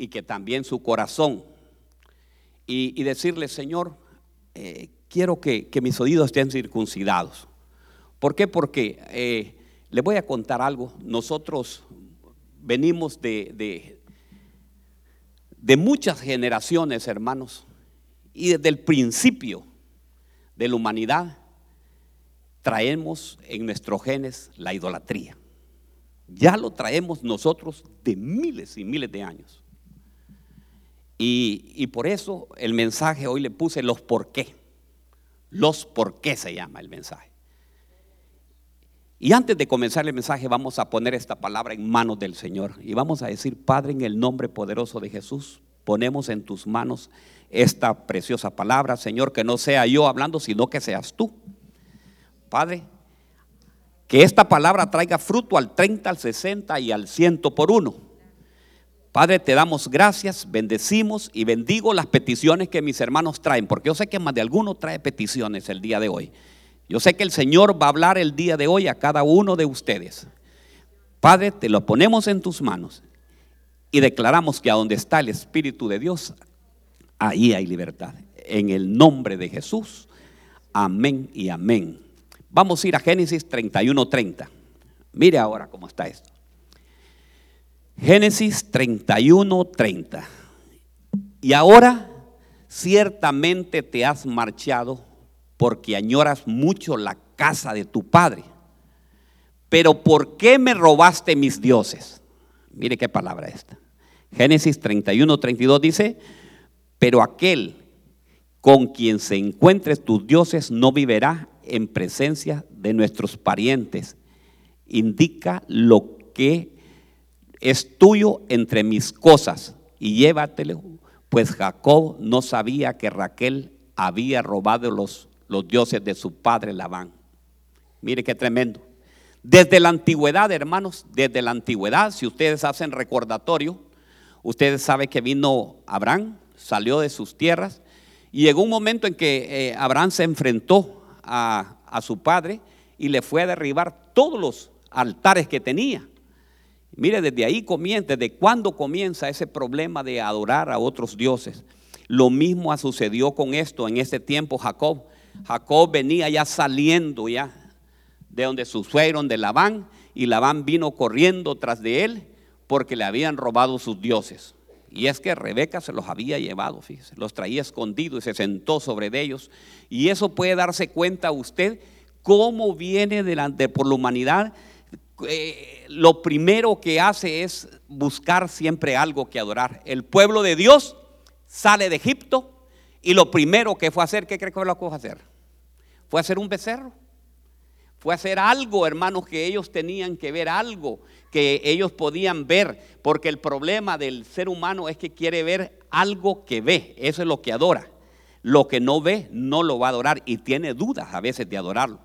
y que también su corazón. Y, decirle, Señor, eh, quiero que, mis oídos estén circuncidados. ¿Por qué? Porque eh, le voy a contar algo. Nosotros venimos de, de, de muchas generaciones, hermanos, y desde el principio de la humanidad traemos en nuestros genes la idolatría. Ya lo traemos nosotros de miles y miles de años. Y, por eso el mensaje hoy le puse los por qué. Los por qué se llama el mensaje. Y antes de comenzar el mensaje vamos a poner esta palabra en manos del Señor. Y vamos a decir, Padre, en el nombre poderoso de Jesús, ponemos en tus manos esta preciosa palabra, Señor, que no sea yo hablando, sino que seas tú. Padre, que esta palabra traiga fruto al 30, al 60 y al 100 por uno. Padre, te damos gracias, bendecimos y bendigo las peticiones que mis hermanos traen, porque yo sé que más de alguno trae peticiones el día de hoy. Yo sé que el Señor va a hablar el día de hoy a cada uno de ustedes. Padre, te lo ponemos en tus manos y declaramos que a donde está el Espíritu de Dios, ahí hay libertad. En el nombre de Jesús, amén y amén. Vamos a ir a Génesis 31:30. Mire ahora cómo está esto. Génesis 31:30. Y ahora ciertamente te has marchado porque añoras mucho la casa de tu padre. Pero ¿por qué me robaste mis dioses? Mire qué palabra esta. Génesis 31, 32 dice, pero aquel con quien se encuentres tus dioses no viverá en presencia de nuestros parientes. Indica lo que es tuyo entre mis cosas y llévatelo, pues Jacob no sabía que Raquel había robado los, los dioses de su padre Labán. Mire qué tremendo. Desde la antigüedad, hermanos, desde la antigüedad, si ustedes hacen recordatorio, ustedes saben que vino Abraham, salió de sus tierras y llegó un momento en que eh, Abraham se enfrentó a, su padre y le fue a derribar todos los altares que tenía. Mire, desde ahí comienza, desde cuándo comienza ese problema de adorar a otros dioses. Lo mismo sucedió con esto en ese tiempo Jacob. Jacob venía ya saliendo ya de donde su suegro, de Labán, y Labán vino corriendo tras de él porque le habían robado sus dioses. Y es que Rebeca se los había llevado, fíjese, los traía escondidos y se sentó sobre ellos. Y eso puede darse cuenta usted cómo viene delante por la humanidad. Eh, lo primero que hace es buscar siempre algo que adorar. El pueblo de Dios sale de Egipto y lo primero que fue a hacer, ¿qué cree que fue lo que fue a hacer? Fue a hacer un becerro. Fue a hacer algo, hermanos, que ellos tenían que ver, algo que ellos podían ver, porque el problema del ser humano es que quiere ver algo que ve, eso es lo que adora. Lo que no ve no lo va a adorar y tiene dudas a veces de adorarlo.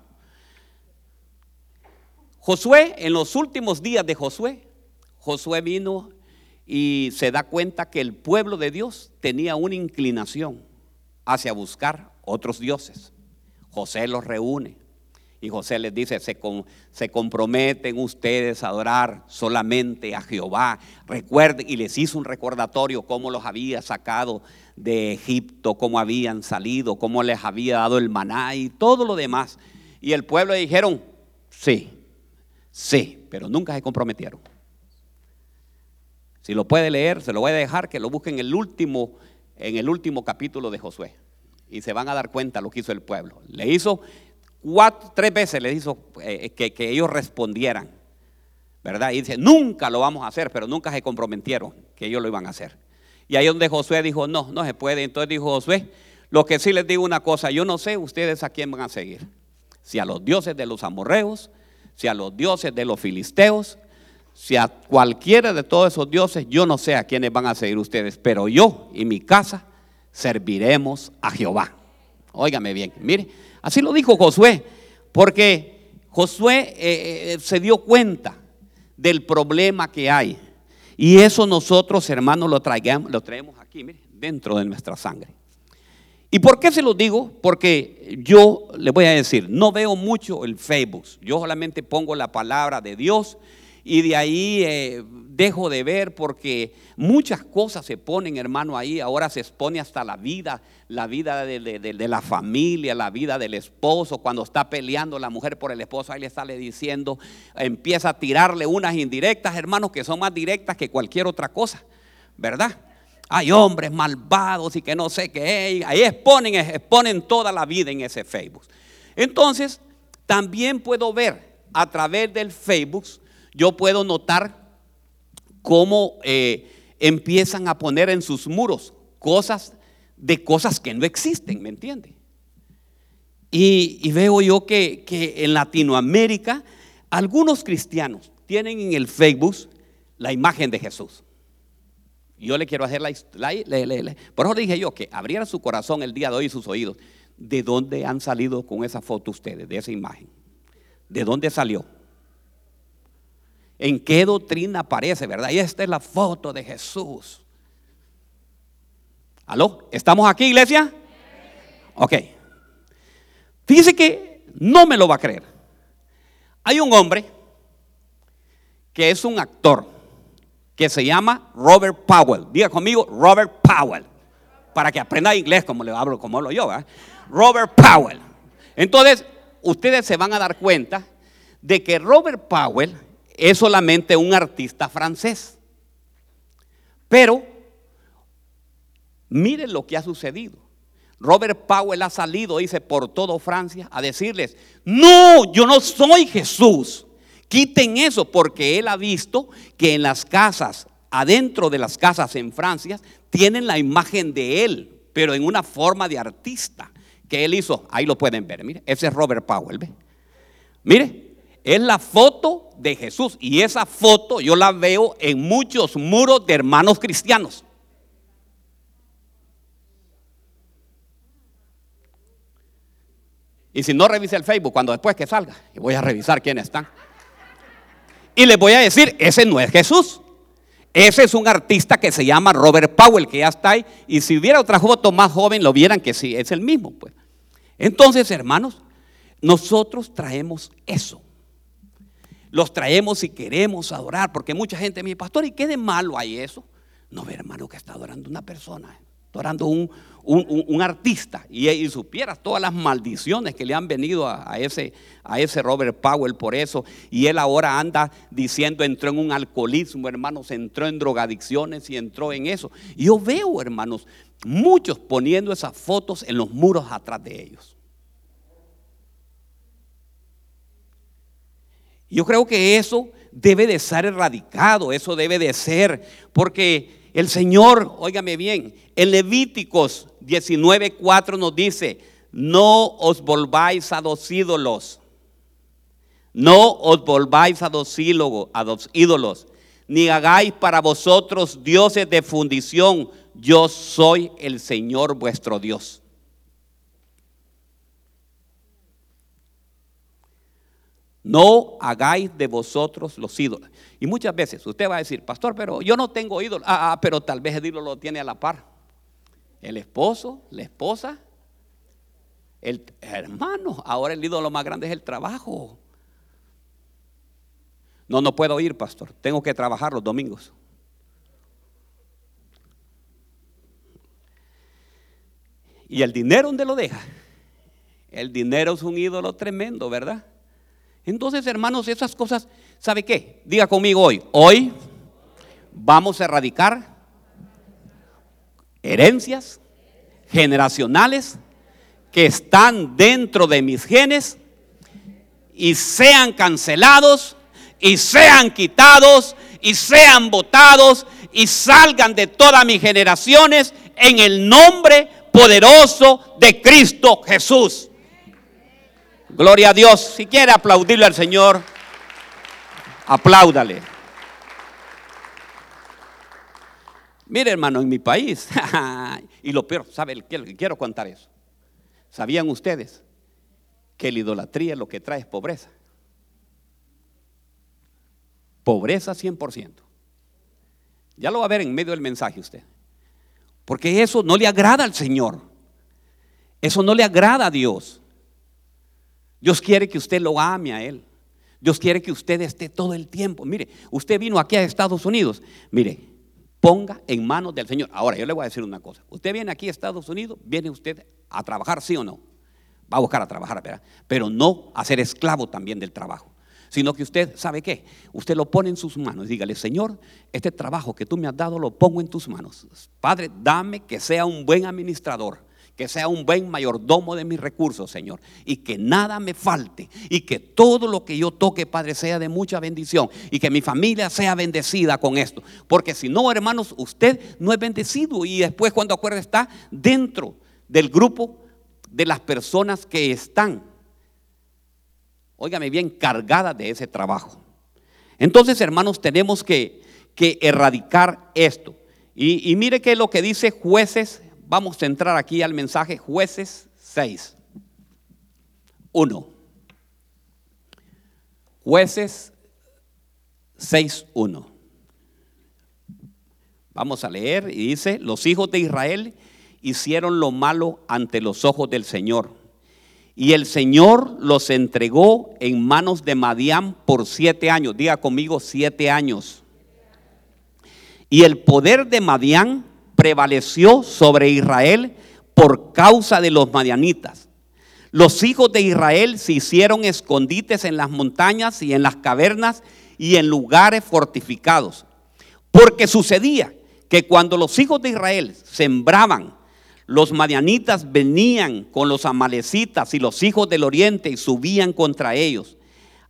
Josué, en los últimos días de Josué, Josué vino y se da cuenta que el pueblo de Dios tenía una inclinación hacia buscar otros dioses. José los reúne y José les dice, se, se, comprometen ustedes a adorar solamente a Jehová. Y les hizo un recordatorio cómo los había sacado de Egipto, cómo habían salido, cómo les había dado el maná y todo lo demás. Y el pueblo le dijeron, sí, sí, pero nunca se comprometieron. Si lo puede leer, se lo voy a dejar que lo busquen en el último, en el último capítulo de Josué. Y se van a dar cuenta lo que hizo el pueblo. Le hizo tres veces le hizo eh, que, que, ellos respondieran, ¿verdad? Y dice, nunca lo vamos a hacer, pero nunca se comprometieron que ellos lo iban a hacer. Y ahí donde Josué dijo, no, no se puede. Entonces dijo Josué, lo que sí les digo una cosa, yo no sé ustedes a quién van a seguir. Si a los dioses de los amorreos, si a los dioses de los filisteos, si a cualquiera de todos esos dioses, yo no sé a quiénes van a seguir ustedes, pero yo y mi casa serviremos a Jehová. Óigame bien, mire, Así lo dijo Josué, porque Josué eh, eh, se dio cuenta del problema que hay. Y eso nosotros, hermanos, lo, lo traemos aquí, dentro de nuestra sangre. ¿Y por qué se lo digo? Porque yo le voy a decir, no veo mucho el Facebook. Yo solamente pongo la palabra de Dios y de ahí eh, dejo de ver porque muchas cosas se ponen, hermano, ahí. Ahora se expone hasta la vida, la vida de, de, la familia, la vida del esposo. Cuando está peleando la mujer por el esposo, ahí le sale diciendo, empieza a tirarle unas indirectas, hermanos, que son más directas que cualquier otra cosa, ¿verdad? Hay hombres malvados y que no sé qué. Ahí exponen, exponen toda la vida en ese Facebook. Entonces, también puedo ver a través del Facebook yo puedo notar cómo eh, empiezan a poner en sus muros cosas de cosas que no existen, ¿me entiende? Y, veo yo que, en Latinoamérica algunos cristianos tienen en el Facebook la imagen de Jesús. Yo le quiero hacer la, Por eso dije yo que abriera su corazón el día de hoy y sus oídos. ¿De dónde han salido con esa foto ustedes, de esa imagen? ¿De dónde salió? en qué doctrina aparece, ¿verdad? Y esta es la foto de Jesús. ¿Aló? ¿Estamos aquí, iglesia? Ok. Fíjese que no me lo va a creer. Hay un hombre que es un actor que se llama Robert Powell. Diga conmigo, Robert Powell. Para que aprenda inglés como le hablo, como hablo yo. Robert Powell. Entonces, ustedes se van a dar cuenta de que Robert Powell es solamente un artista francés. Pero miren lo que ha sucedido. Robert Powell ha salido, dice, por todo Francia a decirles, no, yo no soy Jesús. Quiten eso porque él ha visto que en las casas, adentro de las casas en Francia, tienen la imagen de él, pero en una forma de artista que él hizo. Ahí lo pueden ver, mire, ese es Robert Powell, ¿ve? Mire, es la foto de Jesús. Y esa foto yo la veo en muchos muros de hermanos cristianos. Y si no revise el Facebook, cuando después que salga, voy a revisar quiénes están. Y les voy a decir, ese no es Jesús. Ese es un artista que se llama Robert Powell, que ya está ahí. Y si hubiera otra foto más joven, lo vieran que sí, es el mismo. Pues. Entonces, hermanos, nosotros traemos eso los traemos y queremos adorar, porque mucha gente me dice, pastor, ¿y qué de malo hay eso? No, hermano, que está adorando una persona, adorando un, un, artista, y, y, supieras todas las maldiciones que le han venido a, ese, a ese Robert Powell por eso, y él ahora anda diciendo, entró en un alcoholismo, hermanos, entró en drogadicciones y entró en eso. Yo veo, hermanos, muchos poniendo esas fotos en los muros atrás de ellos. Yo creo que eso debe de ser erradicado, eso debe de ser, porque el Señor, óigame bien, en Levíticos 19:4 nos dice, no os volváis a dos ídolos, no os volváis a dos, a dos ídolos, ni hagáis para vosotros dioses de fundición, yo soy el Señor vuestro Dios. No hagáis de vosotros los ídolos. Y muchas veces usted va a decir, pastor, pero yo no tengo ídolo. Ah, ah, pero tal vez el ídolo lo tiene a la par. El esposo, la esposa, el hermano. Ahora el ídolo más grande es el trabajo. No, no puedo ir, pastor. Tengo que trabajar los domingos. ¿Y el dinero dónde lo deja? El dinero es un ídolo tremendo, ¿verdad? Entonces, hermanos, esas cosas, ¿sabe qué? Diga conmigo hoy, hoy vamos a erradicar herencias generacionales que están dentro de mis genes y sean cancelados y sean quitados y sean votados y salgan de todas mis generaciones en el nombre poderoso de Cristo Jesús. Gloria a Dios. Si quiere aplaudirle al Señor, apláudale. Mire, hermano, en mi país, y lo peor, ¿sabe? Quiero contar eso. ¿Sabían ustedes que la idolatría lo que trae es pobreza? Pobreza 100%. Ya lo va a ver en medio del mensaje usted. Porque eso no le agrada al Señor. Eso no le agrada a Dios. Dios quiere que usted lo ame a Él. Dios quiere que usted esté todo el tiempo. Mire, usted vino aquí a Estados Unidos. Mire, ponga en manos del Señor. Ahora, yo le voy a decir una cosa. Usted viene aquí a Estados Unidos, viene usted a trabajar, sí o no. Va a buscar a trabajar. Pero no a ser esclavo también del trabajo. Sino que usted, ¿sabe qué? Usted lo pone en sus manos. Dígale, Señor, este trabajo que tú me has dado lo pongo en tus manos. Padre, dame que sea un buen administrador que sea un buen mayordomo de mis recursos, Señor, y que nada me falte, y que todo lo que yo toque, Padre, sea de mucha bendición, y que mi familia sea bendecida con esto. Porque si no, hermanos, usted no es bendecido, y después cuando acuerda está dentro del grupo de las personas que están, óigame bien, cargadas de ese trabajo. Entonces, hermanos, tenemos que, erradicar esto. Y, y mire que lo que dice jueces vamos a entrar aquí al mensaje jueces 6. 1. Jueces 6.1. Vamos a leer y dice, los hijos de Israel hicieron lo malo ante los ojos del Señor. Y el Señor los entregó en manos de Madián por siete años. Diga conmigo siete años. Y el poder de Madián prevaleció sobre Israel por causa de los madianitas. Los hijos de Israel se hicieron escondites en las montañas y en las cavernas y en lugares fortificados. Porque sucedía que cuando los hijos de Israel sembraban, los madianitas venían con los amalecitas y los hijos del oriente y subían contra ellos.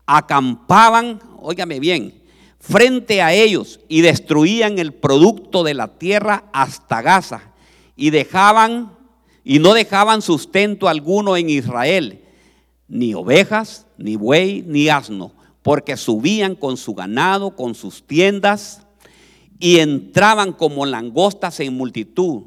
Acampaban, óigame bien, frente a ellos y destruían el producto de la tierra hasta Gaza y dejaban y no dejaban sustento alguno en Israel, ni ovejas, ni buey, ni asno, porque subían con su ganado, con sus tiendas y entraban como langostas en multitud.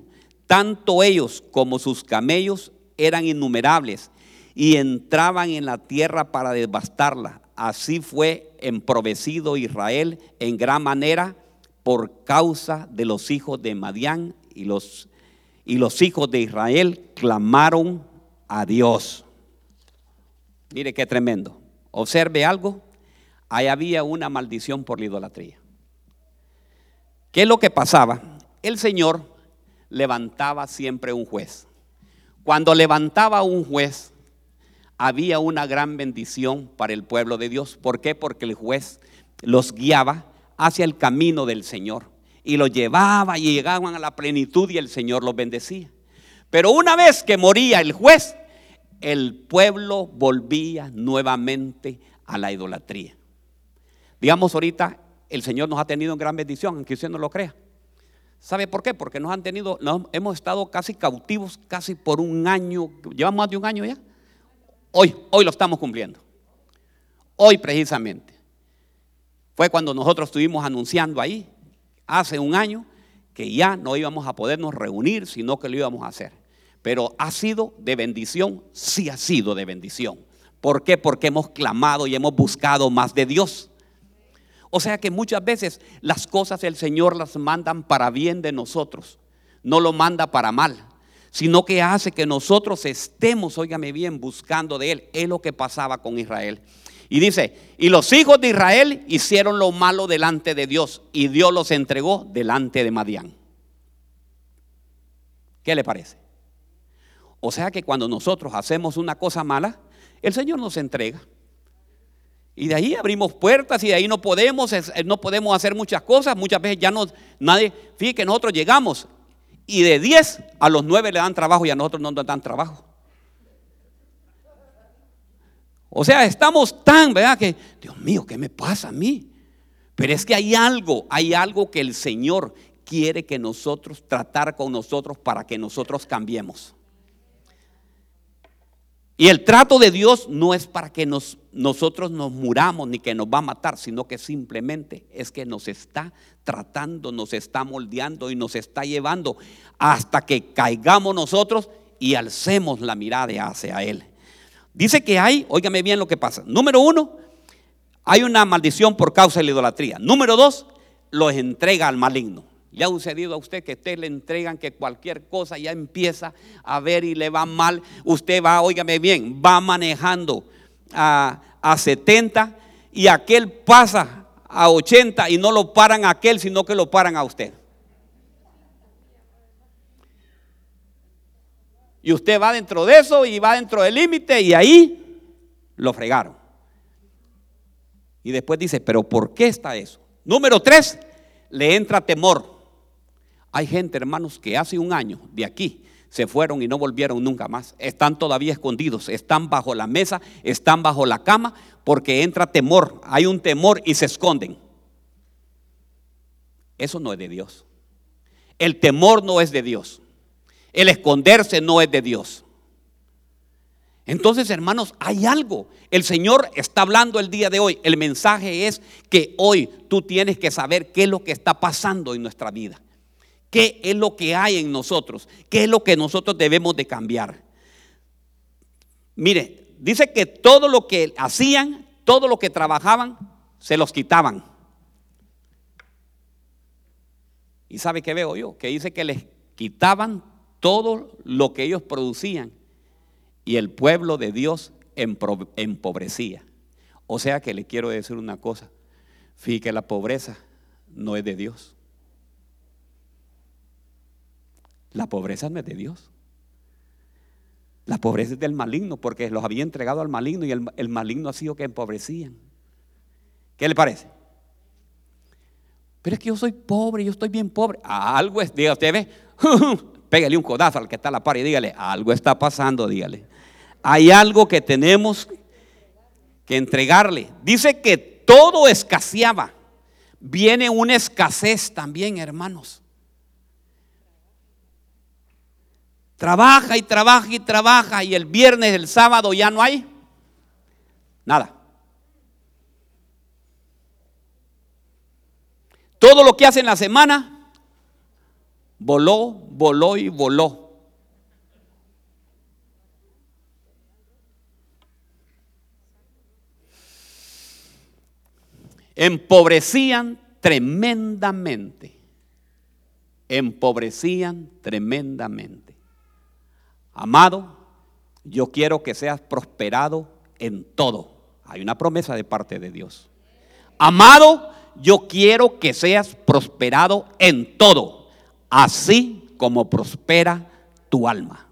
Tanto ellos como sus camellos eran innumerables y entraban en la tierra para devastarla. Así fue emprovecido Israel en gran manera por causa de los hijos de Madián y los, y los hijos de Israel clamaron a Dios. Mire qué tremendo. Observe algo. Ahí había una maldición por la idolatría. ¿Qué es lo que pasaba? El Señor levantaba siempre un juez. Cuando levantaba un juez, había una gran bendición para el pueblo de Dios. ¿Por qué? Porque el juez los guiaba hacia el camino del Señor y los llevaba y llegaban a la plenitud y el Señor los bendecía. Pero una vez que moría el juez, el pueblo volvía nuevamente a la idolatría. Digamos ahorita, el Señor nos ha tenido en gran bendición, aunque usted no lo crea. ¿Sabe por qué? Porque nos han tenido, hemos estado casi cautivos, casi por un año, llevamos más de un año ya. Hoy, hoy lo estamos cumpliendo. Hoy precisamente. Fue cuando nosotros estuvimos anunciando ahí, hace un año, que ya no íbamos a podernos reunir, sino que lo íbamos a hacer. Pero ha sido de bendición, sí ha sido de bendición. ¿Por qué? Porque hemos clamado y hemos buscado más de Dios. O sea que muchas veces las cosas el Señor las mandan para bien de nosotros, no lo manda para mal sino que hace que nosotros estemos, óigame bien, buscando de Él. Es lo que pasaba con Israel. Y dice, y los hijos de Israel hicieron lo malo delante de Dios y Dios los entregó delante de Madián. ¿Qué le parece? O sea que cuando nosotros hacemos una cosa mala, el Señor nos entrega. Y de ahí abrimos puertas y de ahí no podemos, no podemos hacer muchas cosas. Muchas veces ya no, nadie, fíjate que nosotros llegamos y de 10 a los 9 le dan trabajo y a nosotros no nos dan trabajo. O sea, estamos tan, ¿verdad? Que, Dios mío, ¿qué me pasa a mí? Pero es que hay algo, hay algo que el Señor quiere que nosotros tratar con nosotros para que nosotros cambiemos. Y el trato de Dios no es para que nos, nosotros nos muramos ni que nos va a matar, sino que simplemente es que nos está tratando, nos está moldeando y nos está llevando hasta que caigamos nosotros y alcemos la mirada hacia Él. Dice que hay, óigame bien lo que pasa. Número uno, hay una maldición por causa de la idolatría. Número dos, los entrega al maligno. ¿Le ha sucedido a usted que usted le entregan que cualquier cosa ya empieza a ver y le va mal? Usted va, óigame bien, va manejando a, a 70 y aquel pasa a 80 y no lo paran a aquel, sino que lo paran a usted. Y usted va dentro de eso y va dentro del límite y ahí lo fregaron. Y después dice, pero ¿por qué está eso? Número tres, le entra temor. Hay gente, hermanos, que hace un año de aquí se fueron y no volvieron nunca más. Están todavía escondidos, están bajo la mesa, están bajo la cama, porque entra temor. Hay un temor y se esconden. Eso no es de Dios. El temor no es de Dios. El esconderse no es de Dios. Entonces, hermanos, hay algo. El Señor está hablando el día de hoy. El mensaje es que hoy tú tienes que saber qué es lo que está pasando en nuestra vida. ¿Qué es lo que hay en nosotros? ¿Qué es lo que nosotros debemos de cambiar? Mire, dice que todo lo que hacían, todo lo que trabajaban, se los quitaban. ¿Y sabe qué veo yo? Que dice que les quitaban todo lo que ellos producían y el pueblo de Dios empobrecía. O sea que le quiero decir una cosa, fíjate que la pobreza no es de Dios. La pobreza no es de Dios. La pobreza es del maligno porque los había entregado al maligno y el, maligno ha sido que empobrecían. ¿Qué le parece? Pero es que yo soy pobre, yo estoy bien pobre. Algo es, diga usted, ve, pégale un codazo al que está a la par y dígale, algo está pasando, dígale. Hay algo que tenemos que entregarle. Dice que todo escaseaba. Viene una escasez también, hermanos. Trabaja y trabaja y trabaja y el viernes, el sábado ya no hay nada. Todo lo que hace en la semana voló, voló y voló. Empobrecían tremendamente. Empobrecían tremendamente. Amado, yo quiero que seas prosperado en todo. Hay una promesa de parte de Dios. Amado, yo quiero que seas prosperado en todo, así como prospera tu alma.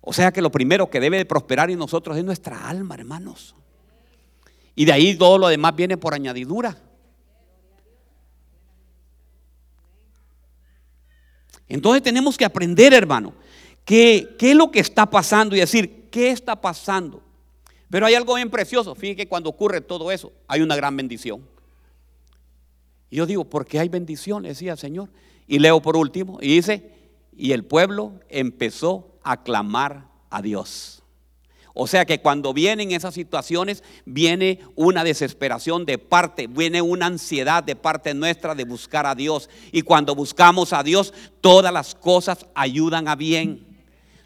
O sea que lo primero que debe de prosperar en nosotros es nuestra alma, hermanos. Y de ahí todo lo demás viene por añadidura. Entonces tenemos que aprender, hermano, qué, es lo que está pasando y decir, ¿qué está pasando? Pero hay algo bien precioso. Fíjense que cuando ocurre todo eso, hay una gran bendición. Y yo digo, ¿por qué hay bendición? Decía el Señor. Y leo por último, y dice, y el pueblo empezó a clamar a Dios. O sea que cuando vienen esas situaciones, viene una desesperación de parte, viene una ansiedad de parte nuestra de buscar a Dios. Y cuando buscamos a Dios, todas las cosas ayudan a bien.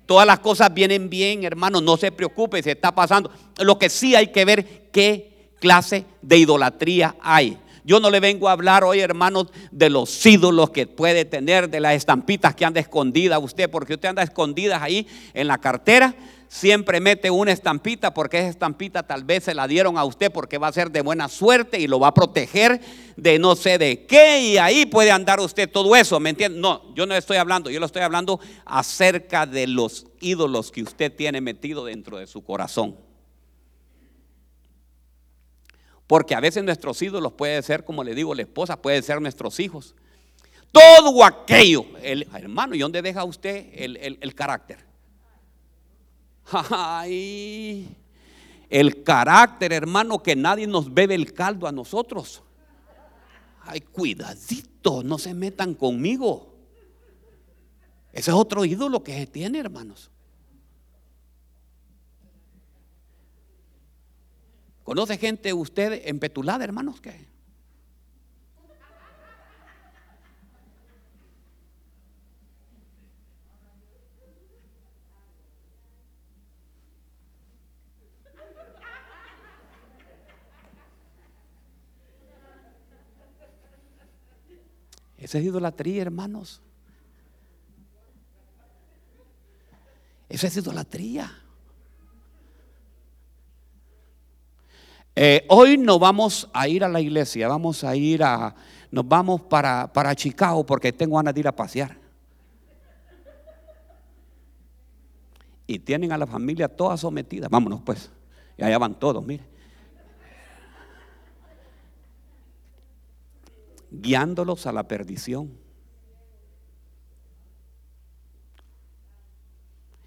Todas las cosas vienen bien, hermano, no se preocupe, se está pasando. Lo que sí hay que ver qué clase de idolatría hay. Yo no le vengo a hablar hoy, hermanos, de los ídolos que puede tener, de las estampitas que anda escondidas usted, porque usted anda escondidas ahí en la cartera siempre mete una estampita porque esa estampita tal vez se la dieron a usted porque va a ser de buena suerte y lo va a proteger de no sé de qué y ahí puede andar usted todo eso, ¿me entiende? No, yo no estoy hablando, yo lo estoy hablando acerca de los ídolos que usted tiene metido dentro de su corazón. Porque a veces nuestros ídolos puede ser, como le digo, la esposa, puede ser nuestros hijos. Todo aquello, el, hermano, ¿y dónde deja usted el, el carácter? Ay, el carácter, hermano, que nadie nos bebe el caldo a nosotros. Ay, cuidadito, no se metan conmigo. Ese es otro ídolo que se tiene, hermanos. ¿Conoce gente usted empetulada, hermanos? ¿Qué? Esa es idolatría, hermanos. Esa es idolatría. Eh, hoy no vamos a ir a la iglesia, vamos a ir a, nos vamos para, para Chicago porque tengo ganas de ir a pasear. Y tienen a la familia toda sometida. Vámonos pues. Y allá van todos, mire. Guiándolos a la perdición.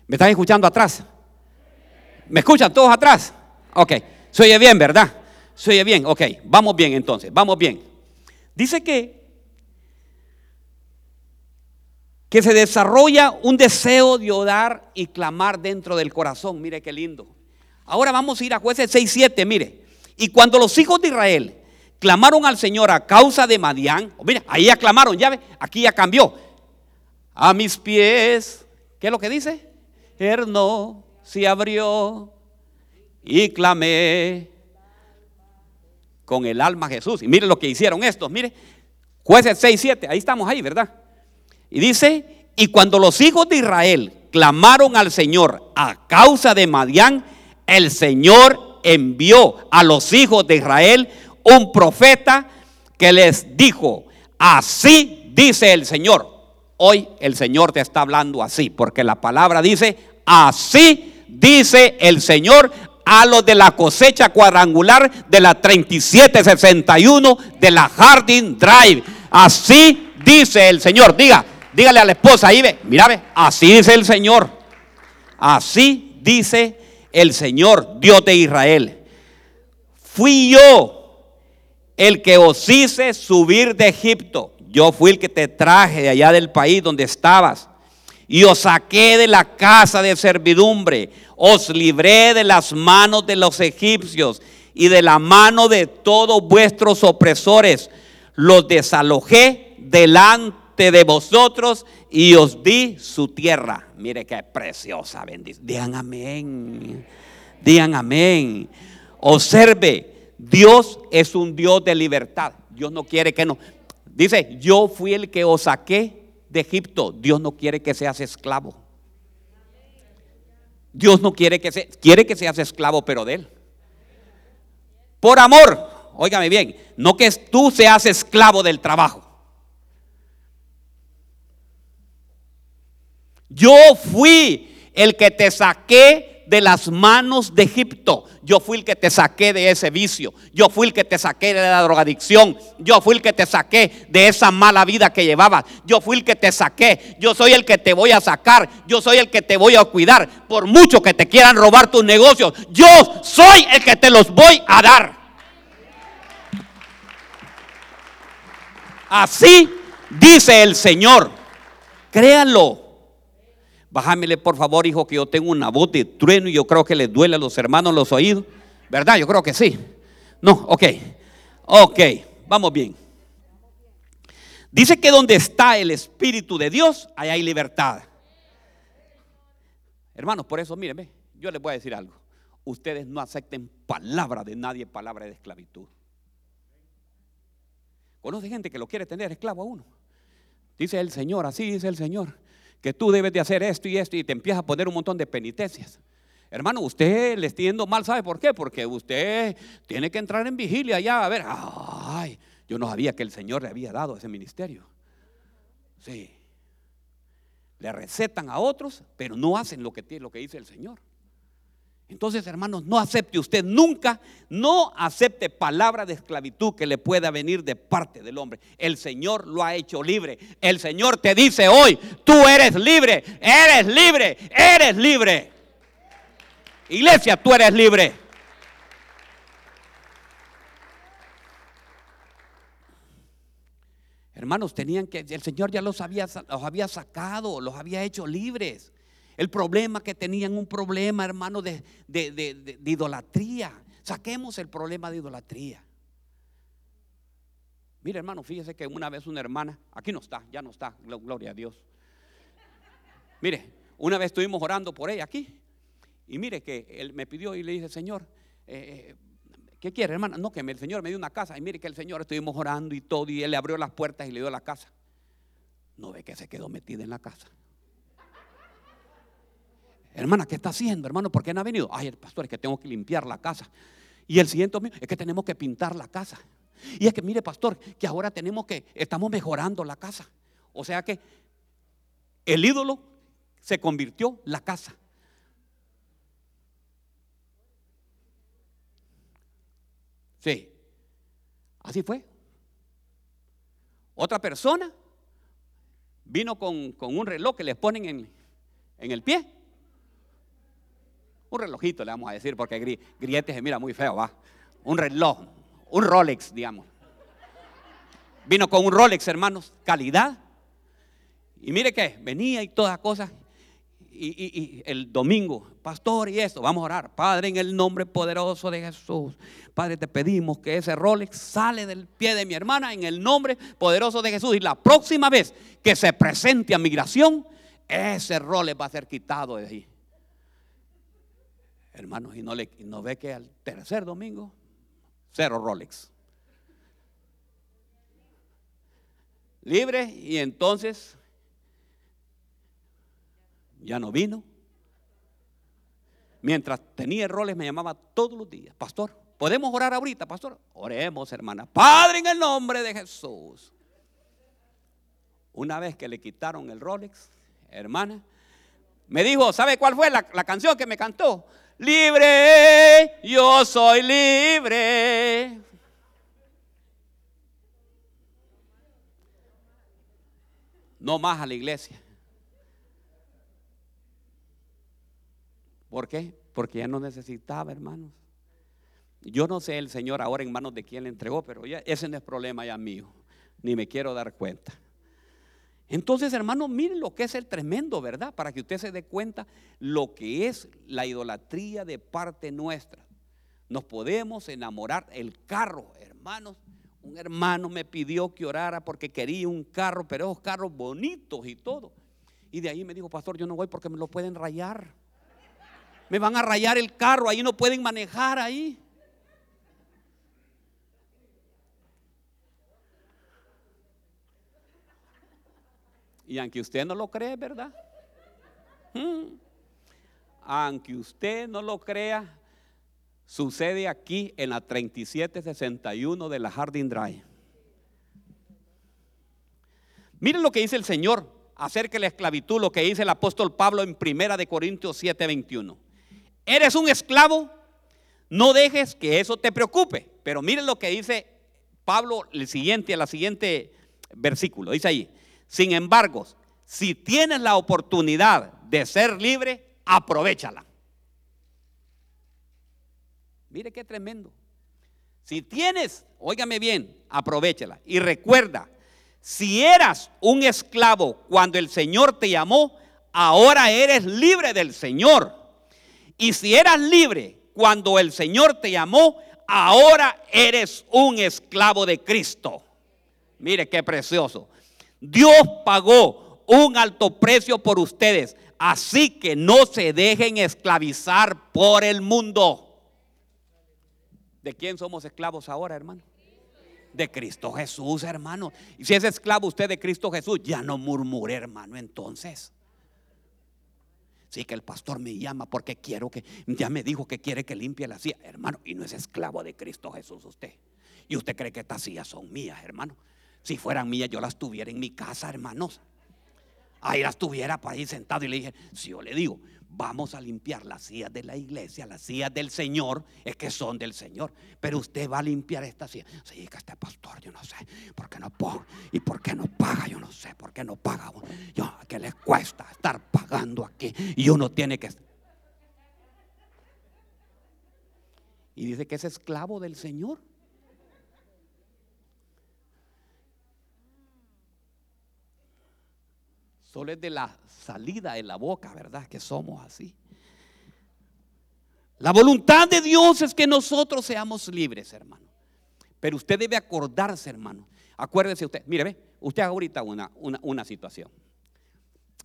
¿Me están escuchando atrás? ¿Me escuchan todos atrás? Ok, se oye bien, ¿verdad? Se oye bien, ok, vamos bien entonces, vamos bien. Dice que, que se desarrolla un deseo de orar y clamar dentro del corazón. Mire qué lindo. Ahora vamos a ir a jueces 6, 7, mire. Y cuando los hijos de Israel clamaron al Señor a causa de Madián, mire, ahí ya clamaron, ya ve, aquí ya cambió. A mis pies, ¿qué es lo que dice? Herno se abrió y clamé con el alma Jesús. Y mire lo que hicieron estos, mire, jueces 6, 7, ahí estamos ahí, ¿verdad? Y dice, y cuando los hijos de Israel clamaron al Señor a causa de Madián, el Señor envió a los hijos de Israel un profeta que les dijo, así dice el Señor. Hoy el Señor te está hablando así, porque la palabra dice, así dice el Señor a los de la cosecha cuadrangular de la 3761 de la Harding Drive. Así dice el Señor. Diga, dígale a la esposa ahí, ve, mira, ve, así dice el Señor. Así dice el Señor, Dios de Israel. Fui yo el que os hice subir de Egipto. Yo fui el que te traje de allá del país donde estabas y os saqué de la casa de servidumbre, os libré de las manos de los egipcios y de la mano de todos vuestros opresores, los desalojé delante de vosotros y os di su tierra. Mire qué preciosa bendición. Digan amén. Digan amén. Observe, Dios es un Dios de libertad. Dios no quiere que no. Dice, yo fui el que os saqué de Egipto, Dios no quiere que seas esclavo. Dios no quiere que, se, quiere que seas esclavo, pero de Él. Por amor, óigame bien, no que tú seas esclavo del trabajo. Yo fui el que te saqué de las manos de Egipto. Yo fui el que te saqué de ese vicio. Yo fui el que te saqué de la drogadicción. Yo fui el que te saqué de esa mala vida que llevabas. Yo fui el que te saqué. Yo soy el que te voy a sacar. Yo soy el que te voy a cuidar. Por mucho que te quieran robar tus negocios, yo soy el que te los voy a dar. Así dice el Señor. Créanlo. Bájamele por favor, hijo, que yo tengo una voz de trueno y yo creo que le duele a los hermanos los oídos. ¿Verdad? Yo creo que sí. No, ok. Ok, vamos bien. Dice que donde está el Espíritu de Dios, ahí hay libertad. Hermanos, por eso, mírenme, yo les voy a decir algo. Ustedes no acepten palabra de nadie, palabra de esclavitud. Conoce gente que lo quiere tener esclavo a uno. Dice el Señor, así dice el Señor que tú debes de hacer esto y esto y te empieza a poner un montón de penitencias. Hermano, usted le está yendo mal, ¿sabe por qué? Porque usted tiene que entrar en vigilia ya, a ver, ay, yo no sabía que el Señor le había dado ese ministerio. Sí. Le recetan a otros, pero no hacen lo que, lo que dice el Señor. Entonces, hermanos, no acepte usted nunca, no acepte palabra de esclavitud que le pueda venir de parte del hombre. El Señor lo ha hecho libre. El Señor te dice hoy, tú eres libre, eres libre, eres libre. Iglesia, tú eres libre. Hermanos, tenían que, el Señor ya los había, los había sacado, los había hecho libres. El problema que tenían, un problema, hermano, de, idolatría. Saquemos el problema de idolatría. Mire, hermano, fíjese que una vez una hermana, aquí no está, ya no está, gloria a Dios. Mire, una vez estuvimos orando por ella aquí. Y mire que él me pidió y le dije, Señor, eh, eh, ¿qué quiere, hermana? No, que el Señor me dio una casa. Y mire que el Señor estuvimos orando y todo. Y él le abrió las puertas y le dio la casa. No ve que se quedó metida en la casa. Hermana, ¿qué está haciendo, hermano? ¿Por qué no ha venido? Ay, el pastor, es que tengo que limpiar la casa. Y el siguiente es que tenemos que pintar la casa. Y es que, mire, pastor, que ahora tenemos que, estamos mejorando la casa. O sea que el ídolo se convirtió la casa. Sí, así fue. Otra persona vino con, un reloj que les ponen en, en, el pie. Un relojito le vamos a decir, porque grietes se mira muy feo, va. Un reloj, un Rolex, digamos. Vino con un Rolex, hermanos, calidad. Y mire que venía y todas cosas. Y, el domingo, pastor, y esto, vamos a orar. Padre, en el nombre poderoso de Jesús. Padre, te pedimos que ese Rolex sale del pie de mi hermana en el nombre poderoso de Jesús. Y la próxima vez que se presente a migración, ese Rolex va a ser quitado de ahí. Hermanos, y no, le, ve que al tercer domingo, cero Rolex. Libre y entonces ya no vino. Mientras tenía roles me llamaba todos los días, pastor, ¿podemos orar ahorita, pastor? Oremos, hermana. Padre, en el nombre de Jesús. Una vez que le quitaron el Rolex, hermana, me dijo, ¿sabe cuál fue la canción que me cantó? Libre, yo soy libre. No más a la iglesia. ¿Por qué? Porque ya no necesitaba, hermanos. Yo no sé el Señor ahora en manos de quién le entregó, pero ya, ese no es problema ya mío, ni me quiero dar cuenta. Entonces, hermanos, miren lo que es el tremendo, ¿verdad? Para que usted se dé cuenta lo que es la idolatría de parte nuestra. Nos podemos enamorar el carro, hermanos. Un hermano me pidió que orara porque quería un carro, pero esos carros bonitos y todo. Y de ahí me dijo, pastor, yo no voy porque me lo pueden rayar me van a rayar el carro, ahí no pueden manejar ahí. Y aunque usted no lo cree, ¿verdad? Hmm. Aunque usted no lo crea, sucede aquí en la 3761 de la Harding Drive. Miren lo que dice el Señor acerca de la esclavitud, lo que dice el apóstol Pablo en Primera de Corintios 7:21 eres un esclavo, no dejes que eso te preocupe. Pero miren lo que dice Pablo el siguiente, la siguiente versículo. Dice ahí, sin embargo, si tienes la oportunidad de ser libre, aprovechala. Mire qué tremendo. Si tienes, óigame bien, aprovechala. Y recuerda, si eras un esclavo cuando el Señor te llamó, ahora eres libre del Señor. Y si eras libre cuando el Señor te llamó, ahora eres un esclavo de Cristo. Mire qué precioso. Dios pagó un alto precio por ustedes. Así que no se dejen esclavizar por el mundo. ¿De quién somos esclavos ahora, hermano? De Cristo Jesús, hermano. Y si es esclavo usted de Cristo Jesús, ya no murmure, hermano, entonces. Sí, que el pastor me llama porque quiero que, ya me dijo que quiere que limpie la silla. Hermano, y no es esclavo de Cristo Jesús usted. Y usted cree que estas sillas son mías, hermano. Si fueran mías, yo las tuviera en mi casa, hermanos. Ahí las tuviera para ir sentado y le dije, si yo le digo, vamos a limpiar las sillas de la iglesia, las sillas del Señor, es que son del Señor. Pero usted va a limpiar esta silla. Sí, que este pastor, yo no sé, ¿por qué no paga? ¿Y por qué no paga? Yo no sé, ¿por qué no paga? Yo, ¿qué le cuesta estar pagando aquí? Y uno tiene que... Y dice que es esclavo del Señor. Solo es de la salida de la boca, ¿verdad? Que somos así. La voluntad de Dios es que nosotros seamos libres, hermano. Pero usted debe acordarse, hermano. Acuérdese usted, mire, ve, usted ahorita una, una, una situación.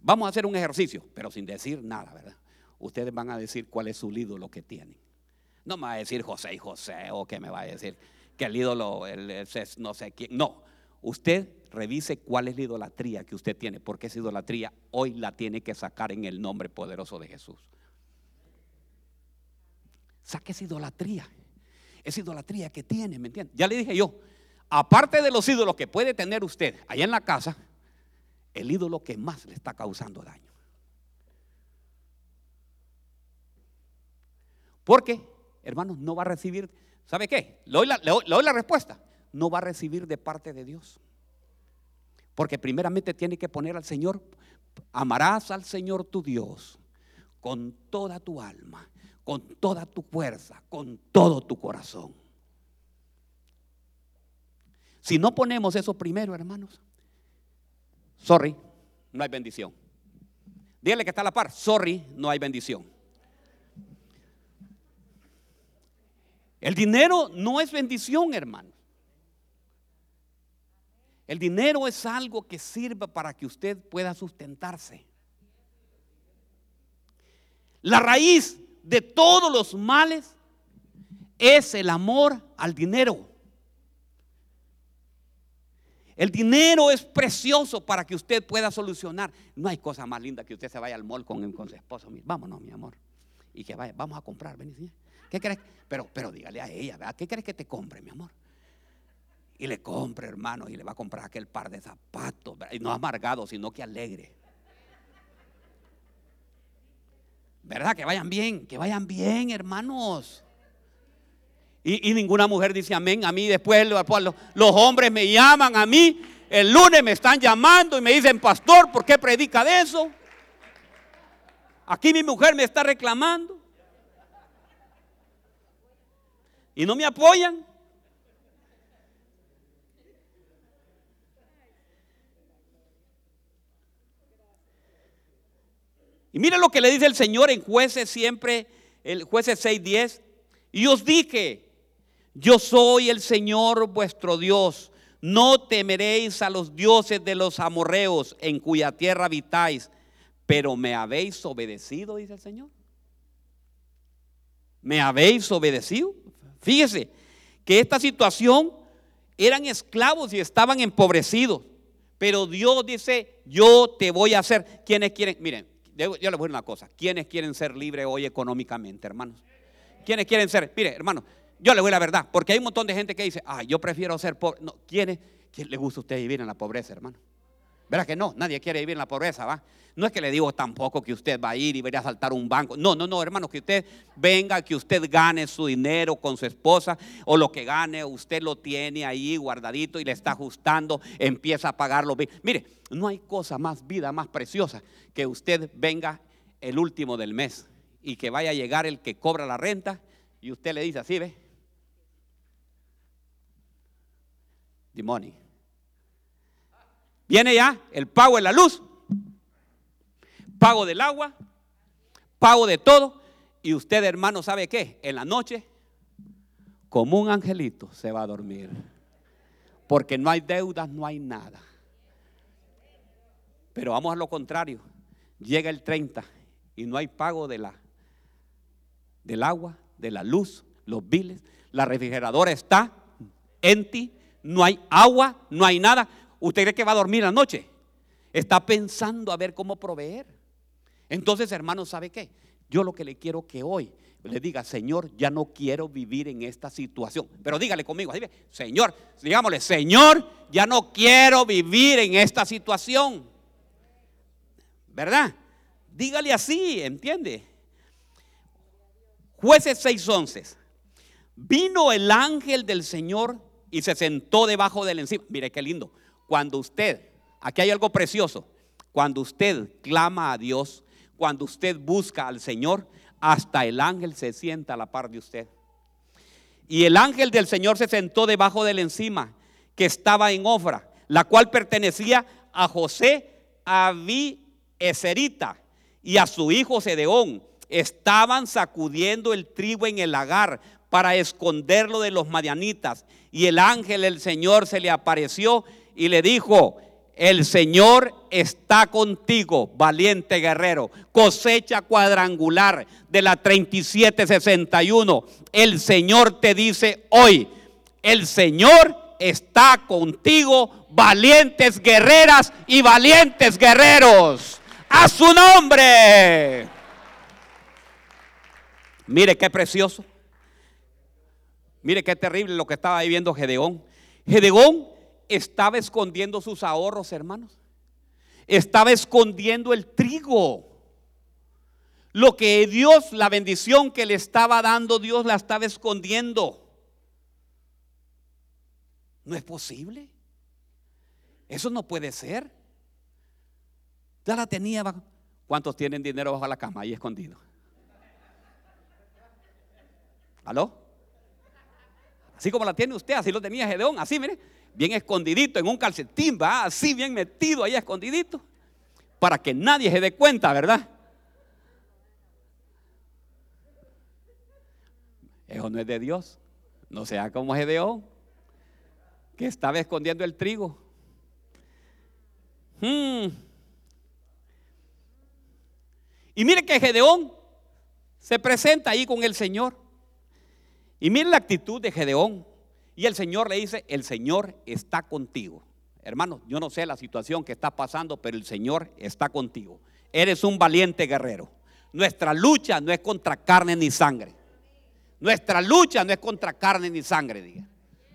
Vamos a hacer un ejercicio, pero sin decir nada, ¿verdad? Ustedes van a decir cuál es su ídolo que tienen. No me va a decir José y José o que me va a decir que el ídolo es no sé quién. No, usted revise cuál es la idolatría que usted tiene, porque esa idolatría hoy la tiene que sacar en el nombre poderoso de Jesús. Saque esa idolatría. esa idolatría que tiene, ¿me entiende? Ya le dije yo, aparte de los ídolos que puede tener usted allá en la casa, el ídolo que más le está causando daño. Porque, hermanos, no va a recibir, ¿sabe qué? Le le doy la respuesta. No va a recibir de parte de Dios. Porque primeramente tiene que poner al Señor, amarás al Señor tu Dios con toda tu alma, con toda tu fuerza, con todo tu corazón. Si no ponemos eso primero, hermanos, sorry, no hay bendición. Dígale que está a la par, sorry, no hay bendición. El dinero no es bendición, hermano. El dinero es algo que sirve para que usted pueda sustentarse. La raíz de todos los males es el amor al dinero. El dinero es precioso para que usted pueda solucionar. No hay cosa más linda que usted se vaya al mall con, con su esposo. Vámonos, mi amor. Y que vaya, vamos a comprar. ¿Qué crees? Pero, pero dígale a ella, ¿verdad? ¿qué crees que te compre, mi amor? Y le compre, hermano, y le va a comprar aquel par de zapatos. Y no amargado, sino que alegre. ¿Verdad? Que vayan bien, que vayan bien, hermanos. Y, ninguna mujer dice amén. A mí después los, los hombres me llaman a mí. El lunes me están llamando y me dicen, pastor, ¿por qué predica de eso? Aquí mi mujer me está reclamando. Y no me apoyan. Y mire lo que le dice el Señor en jueces siempre, el jueces 6:10. Y os dije, yo soy el Señor vuestro Dios. No temeréis a los dioses de los amorreos en cuya tierra habitáis, pero me habéis obedecido, dice el Señor. ¿Me habéis obedecido? Fíjese que esta situación eran esclavos y estaban empobrecidos. Pero Dios dice, yo te voy a hacer. ¿Quiénes quieren? Miren, yo les voy a decir una cosa. ¿Quiénes quieren ser libres hoy económicamente, hermanos? ¿Quiénes quieren ser? Mire, hermano, yo le voy a la verdad, porque hay un montón de gente que dice, ah, yo prefiero ser pobre. No, ¿quiénes? ¿Quién le gusta a usted vivir en la pobreza, hermano? ¿Verdad que no? Nadie quiere vivir en la pobreza, ¿va? No es que le digo tampoco que usted va a ir y vaya a saltar un banco. No, no, no, hermano, que usted venga, que usted gane su dinero con su esposa o lo que gane, usted lo tiene ahí guardadito y le está ajustando, empieza a pagarlo. Mire, no hay cosa más vida, más preciosa que usted venga el último del mes y que vaya a llegar el que cobra la renta y usted le dice así, ¿ve? The money. Viene ya el pago de la luz, pago del agua, pago de todo. Y usted, hermano, ¿sabe qué? En la noche, como un angelito, se va a dormir. Porque no hay deudas, no hay nada. Pero vamos a lo contrario. Llega el 30 y no hay pago de la, del agua, de la luz, los biles. La refrigeradora está en ti, no hay agua, no hay nada. ¿Usted cree que va a dormir la noche? Está pensando a ver cómo proveer. Entonces, hermano, ¿sabe qué? Yo lo que le quiero que hoy le diga, Señor, ya no quiero vivir en esta situación. Pero dígale conmigo, Señor, digámosle, Señor, ya no quiero vivir en esta situación. ¿Verdad? Dígale así, ¿entiende? Jueces 6:11. Vino el ángel del Señor y se sentó debajo del encima. Mire qué lindo. Cuando usted, aquí hay algo precioso, cuando usted clama a Dios, cuando usted busca al Señor, hasta el ángel se sienta a la par de usted. Y el ángel del Señor se sentó debajo del encima que estaba en Ofra, la cual pertenecía a José Abí Eserita y a su hijo Sedeón. Estaban sacudiendo el trigo en el lagar para esconderlo de los madianitas. Y el ángel del Señor se le apareció y le dijo, el Señor está contigo, valiente guerrero. Cosecha cuadrangular de la 3761. El Señor te dice hoy, el Señor está contigo, valientes guerreras y valientes guerreros. A su nombre. Mire qué precioso. Mire qué terrible lo que estaba viviendo Gedeón. Gedeón estaba escondiendo sus ahorros, hermanos. Estaba escondiendo el trigo. Lo que Dios, la bendición que le estaba dando, Dios la estaba escondiendo. No es posible. Eso no puede ser. Ya la tenía. ¿Cuántos tienen dinero bajo la cama ahí escondido? ¿Aló? Así como la tiene usted, así lo tenía Gedeón, así, mire, bien escondidito en un calcetín, va, así bien metido ahí escondidito, para que nadie se dé cuenta, ¿verdad? Eso no es de Dios. No sea como Gedeón, que estaba escondiendo el trigo. Hmm. Y mire que Gedeón se presenta ahí con el Señor. Y mire la actitud de Gedeón. Y el Señor le dice, el Señor está contigo. Hermano, yo no sé la situación que está pasando, pero el Señor está contigo. Eres un valiente guerrero. Nuestra lucha no es contra carne ni sangre. Nuestra lucha no es contra carne ni sangre, diga.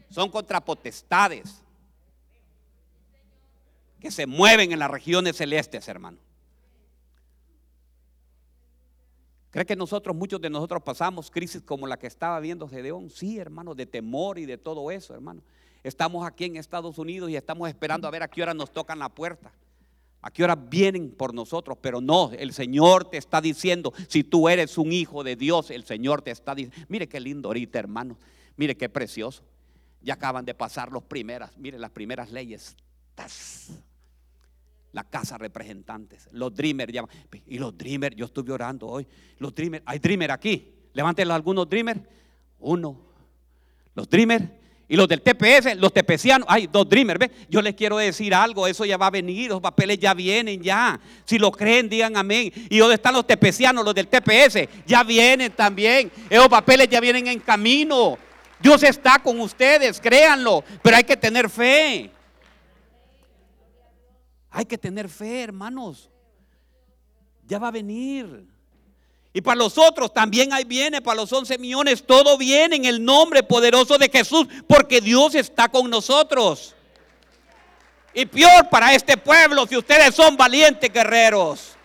Son contra potestades que se mueven en las regiones celestes, hermano. ¿Cree que nosotros, muchos de nosotros pasamos crisis como la que estaba viendo Gedeón? Sí, hermano, de temor y de todo eso, hermano. Estamos aquí en Estados Unidos y estamos esperando a ver a qué hora nos tocan la puerta. A qué hora vienen por nosotros, pero no, el Señor te está diciendo, si tú eres un hijo de Dios, el Señor te está diciendo, mire qué lindo ahorita, hermano, mire qué precioso. Ya acaban de pasar los primeras, mire las primeras leyes la casa representantes, los dreamers llaman. Y los dreamers, yo estuve orando hoy. Los dreamers, hay dreamers aquí. Levántenlo algunos dreamers. Uno. Los dreamers. Y los del TPS, los tepecianos, hay dos dreamers. Yo les quiero decir algo, eso ya va a venir, los papeles ya vienen ya. Si lo creen, digan amén. ¿Y dónde están los tepecianos, los del TPS? Ya vienen también. Esos papeles ya vienen en camino. Dios está con ustedes, créanlo, pero hay que tener fe. Hay que tener fe, hermanos. Ya va a venir. Y para los otros también ahí viene, para los 11 millones, todo viene en el nombre poderoso de Jesús, porque Dios está con nosotros. Y peor para este pueblo si ustedes son valientes guerreros.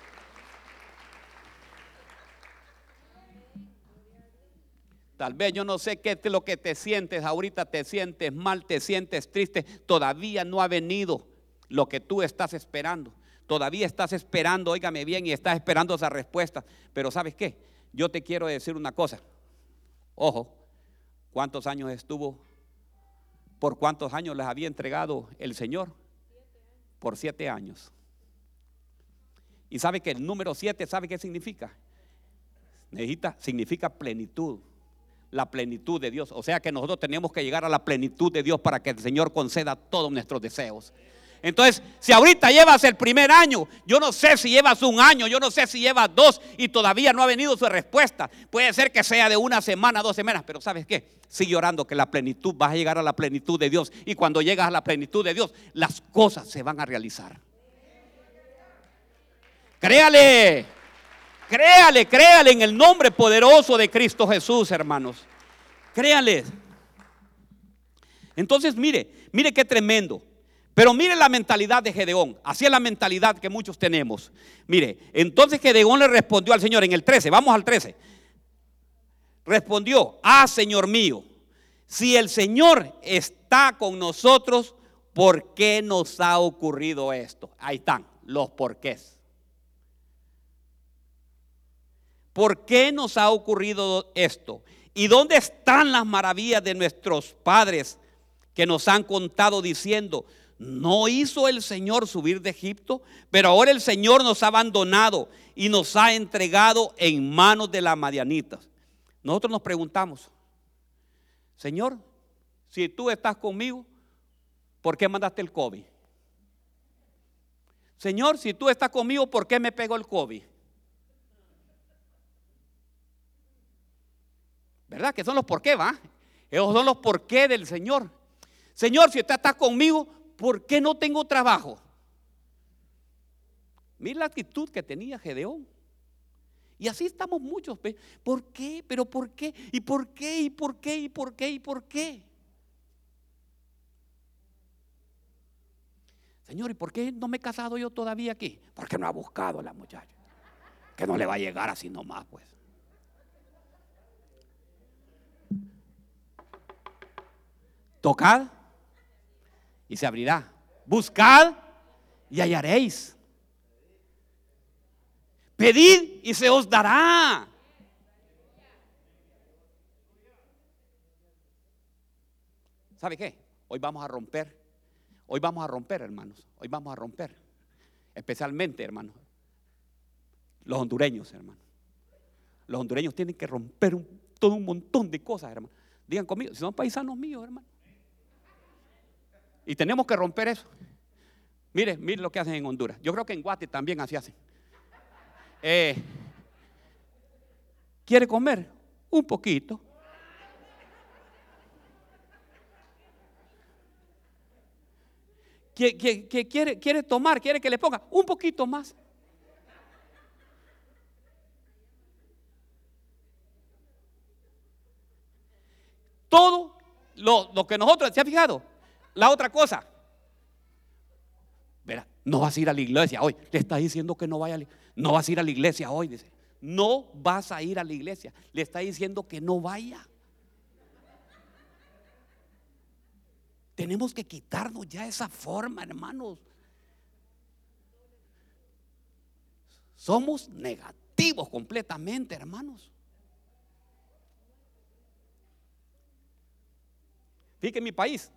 Tal vez yo no sé qué es lo que te sientes, ahorita te sientes mal, te sientes triste, todavía no ha venido lo que tú estás esperando. Todavía estás esperando, óigame bien, y estás esperando esa respuesta. Pero ¿sabes qué? Yo te quiero decir una cosa. Ojo, ¿cuántos años estuvo? ¿Por cuántos años les había entregado el Señor? Por siete años. Y sabe que el número siete, ¿sabe qué significa? Necesita, significa plenitud la plenitud de Dios. O sea que nosotros tenemos que llegar a la plenitud de Dios para que el Señor conceda todos nuestros deseos. Entonces, si ahorita llevas el primer año, yo no sé si llevas un año, yo no sé si llevas dos y todavía no ha venido su respuesta. Puede ser que sea de una semana, dos semanas, pero ¿sabes qué? Sigue orando que la plenitud, vas a llegar a la plenitud de Dios. Y cuando llegas a la plenitud de Dios, las cosas se van a realizar. Créale, créale, créale en el nombre poderoso de Cristo Jesús, hermanos. Créale. Entonces, mire, mire qué tremendo. Pero mire la mentalidad de Gedeón. Así es la mentalidad que muchos tenemos. Mire, entonces Gedeón le respondió al Señor en el 13. Vamos al 13. Respondió, ah, Señor mío, si el Señor está con nosotros, ¿por qué nos ha ocurrido esto? Ahí están los porqués. ¿Por qué nos ha ocurrido esto? ¿Y dónde están las maravillas de nuestros padres que nos han contado diciendo, no hizo el Señor subir de Egipto, pero ahora el Señor nos ha abandonado y nos ha entregado en manos de las madianitas. Nosotros nos preguntamos, Señor, si tú estás conmigo, ¿por qué mandaste el COVID? Señor, si tú estás conmigo, ¿por qué me pegó el COVID? ¿Verdad? Que son los por qué, va. Esos son los por qué del Señor. Señor, si usted está conmigo, ¿por qué no tengo trabajo? Mira la actitud que tenía Gedeón. Y así estamos muchos. ¿Por qué? ¿Pero por qué? ¿Y por qué? ¿Y por qué? ¿Y por qué? ¿Y por qué? Señor, ¿y por qué no me he casado yo todavía aquí? Porque no ha buscado a la muchacha. Que no le va a llegar así nomás, pues. Tocad y se abrirá. Buscad y hallaréis. Pedid y se os dará. ¿Sabe qué? Hoy vamos a romper. Hoy vamos a romper, hermanos. Hoy vamos a romper. Especialmente, hermanos. Los hondureños, hermanos. Los hondureños tienen que romper todo un montón de cosas, hermanos. Digan conmigo, si son paisanos míos, hermano. Y tenemos que romper eso. Mire, mire lo que hacen en Honduras. Yo creo que en Guate también así hacen. Eh, ¿Quiere comer? Un poquito. quiere, quiere tomar? ¿Quiere que le ponga? Un poquito más. Todo lo, lo que nosotros, ¿se ha fijado? La otra cosa, verá, no vas a ir a la iglesia hoy. Le está diciendo que no vaya a la, No vas a ir a la iglesia hoy, dice. No vas a ir a la iglesia. Le está diciendo que no vaya. Tenemos que quitarnos ya esa forma, hermanos. Somos negativos completamente, hermanos. En mi país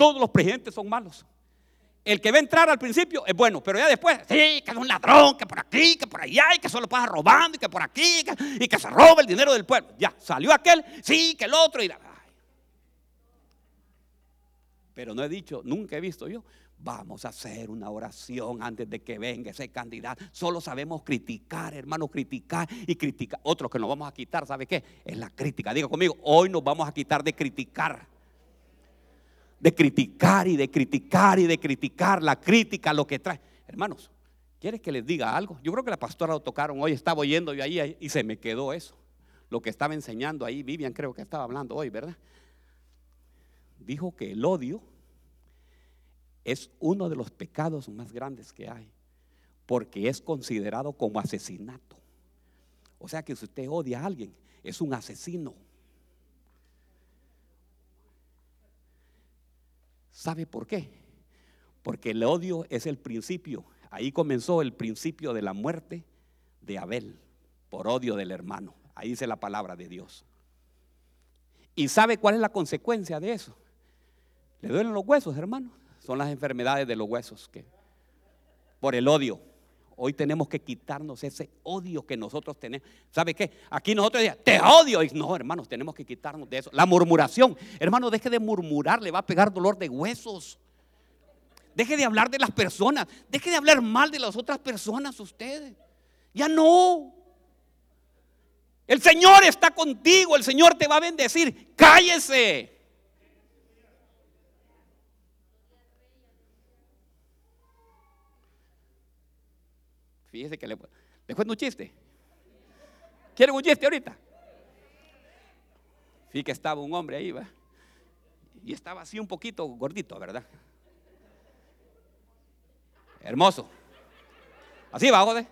todos los presidentes son malos. El que va a entrar al principio es bueno, pero ya después, sí, que es un ladrón, que por aquí, que por allá, y que solo pasa robando, y que por aquí, y que se roba el dinero del pueblo. Ya, salió aquel, sí, que el otro, y Pero no he dicho, nunca he visto yo, vamos a hacer una oración antes de que venga ese candidato. Solo sabemos criticar, hermano, criticar y criticar. Otro que nos vamos a quitar, ¿sabe qué? Es la crítica. Diga conmigo, hoy nos vamos a quitar de criticar de criticar y de criticar y de criticar, la crítica, lo que trae. Hermanos, ¿quieres que les diga algo? Yo creo que la pastora lo tocaron hoy, estaba oyendo yo ahí y se me quedó eso. Lo que estaba enseñando ahí, Vivian creo que estaba hablando hoy, ¿verdad? Dijo que el odio es uno de los pecados más grandes que hay, porque es considerado como asesinato. O sea que si usted odia a alguien, es un asesino. ¿Sabe por qué? Porque el odio es el principio. Ahí comenzó el principio de la muerte de Abel por odio del hermano. Ahí dice la palabra de Dios. ¿Y sabe cuál es la consecuencia de eso? Le duelen los huesos, hermano. Son las enfermedades de los huesos que por el odio. Hoy tenemos que quitarnos ese odio que nosotros tenemos. ¿Sabe qué? Aquí nosotros decimos, te odio. No, hermanos, tenemos que quitarnos de eso. La murmuración. Hermano, deje de murmurar, le va a pegar dolor de huesos. Deje de hablar de las personas. Deje de hablar mal de las otras personas ustedes. Ya no. El Señor está contigo. El Señor te va a bendecir. Cállese. Fíjese que le, le cuento un chiste. ¿Quieren un chiste ahorita? Fíjese que estaba un hombre ahí, ¿va? Y estaba así un poquito gordito, ¿verdad? Hermoso. Así va, joder.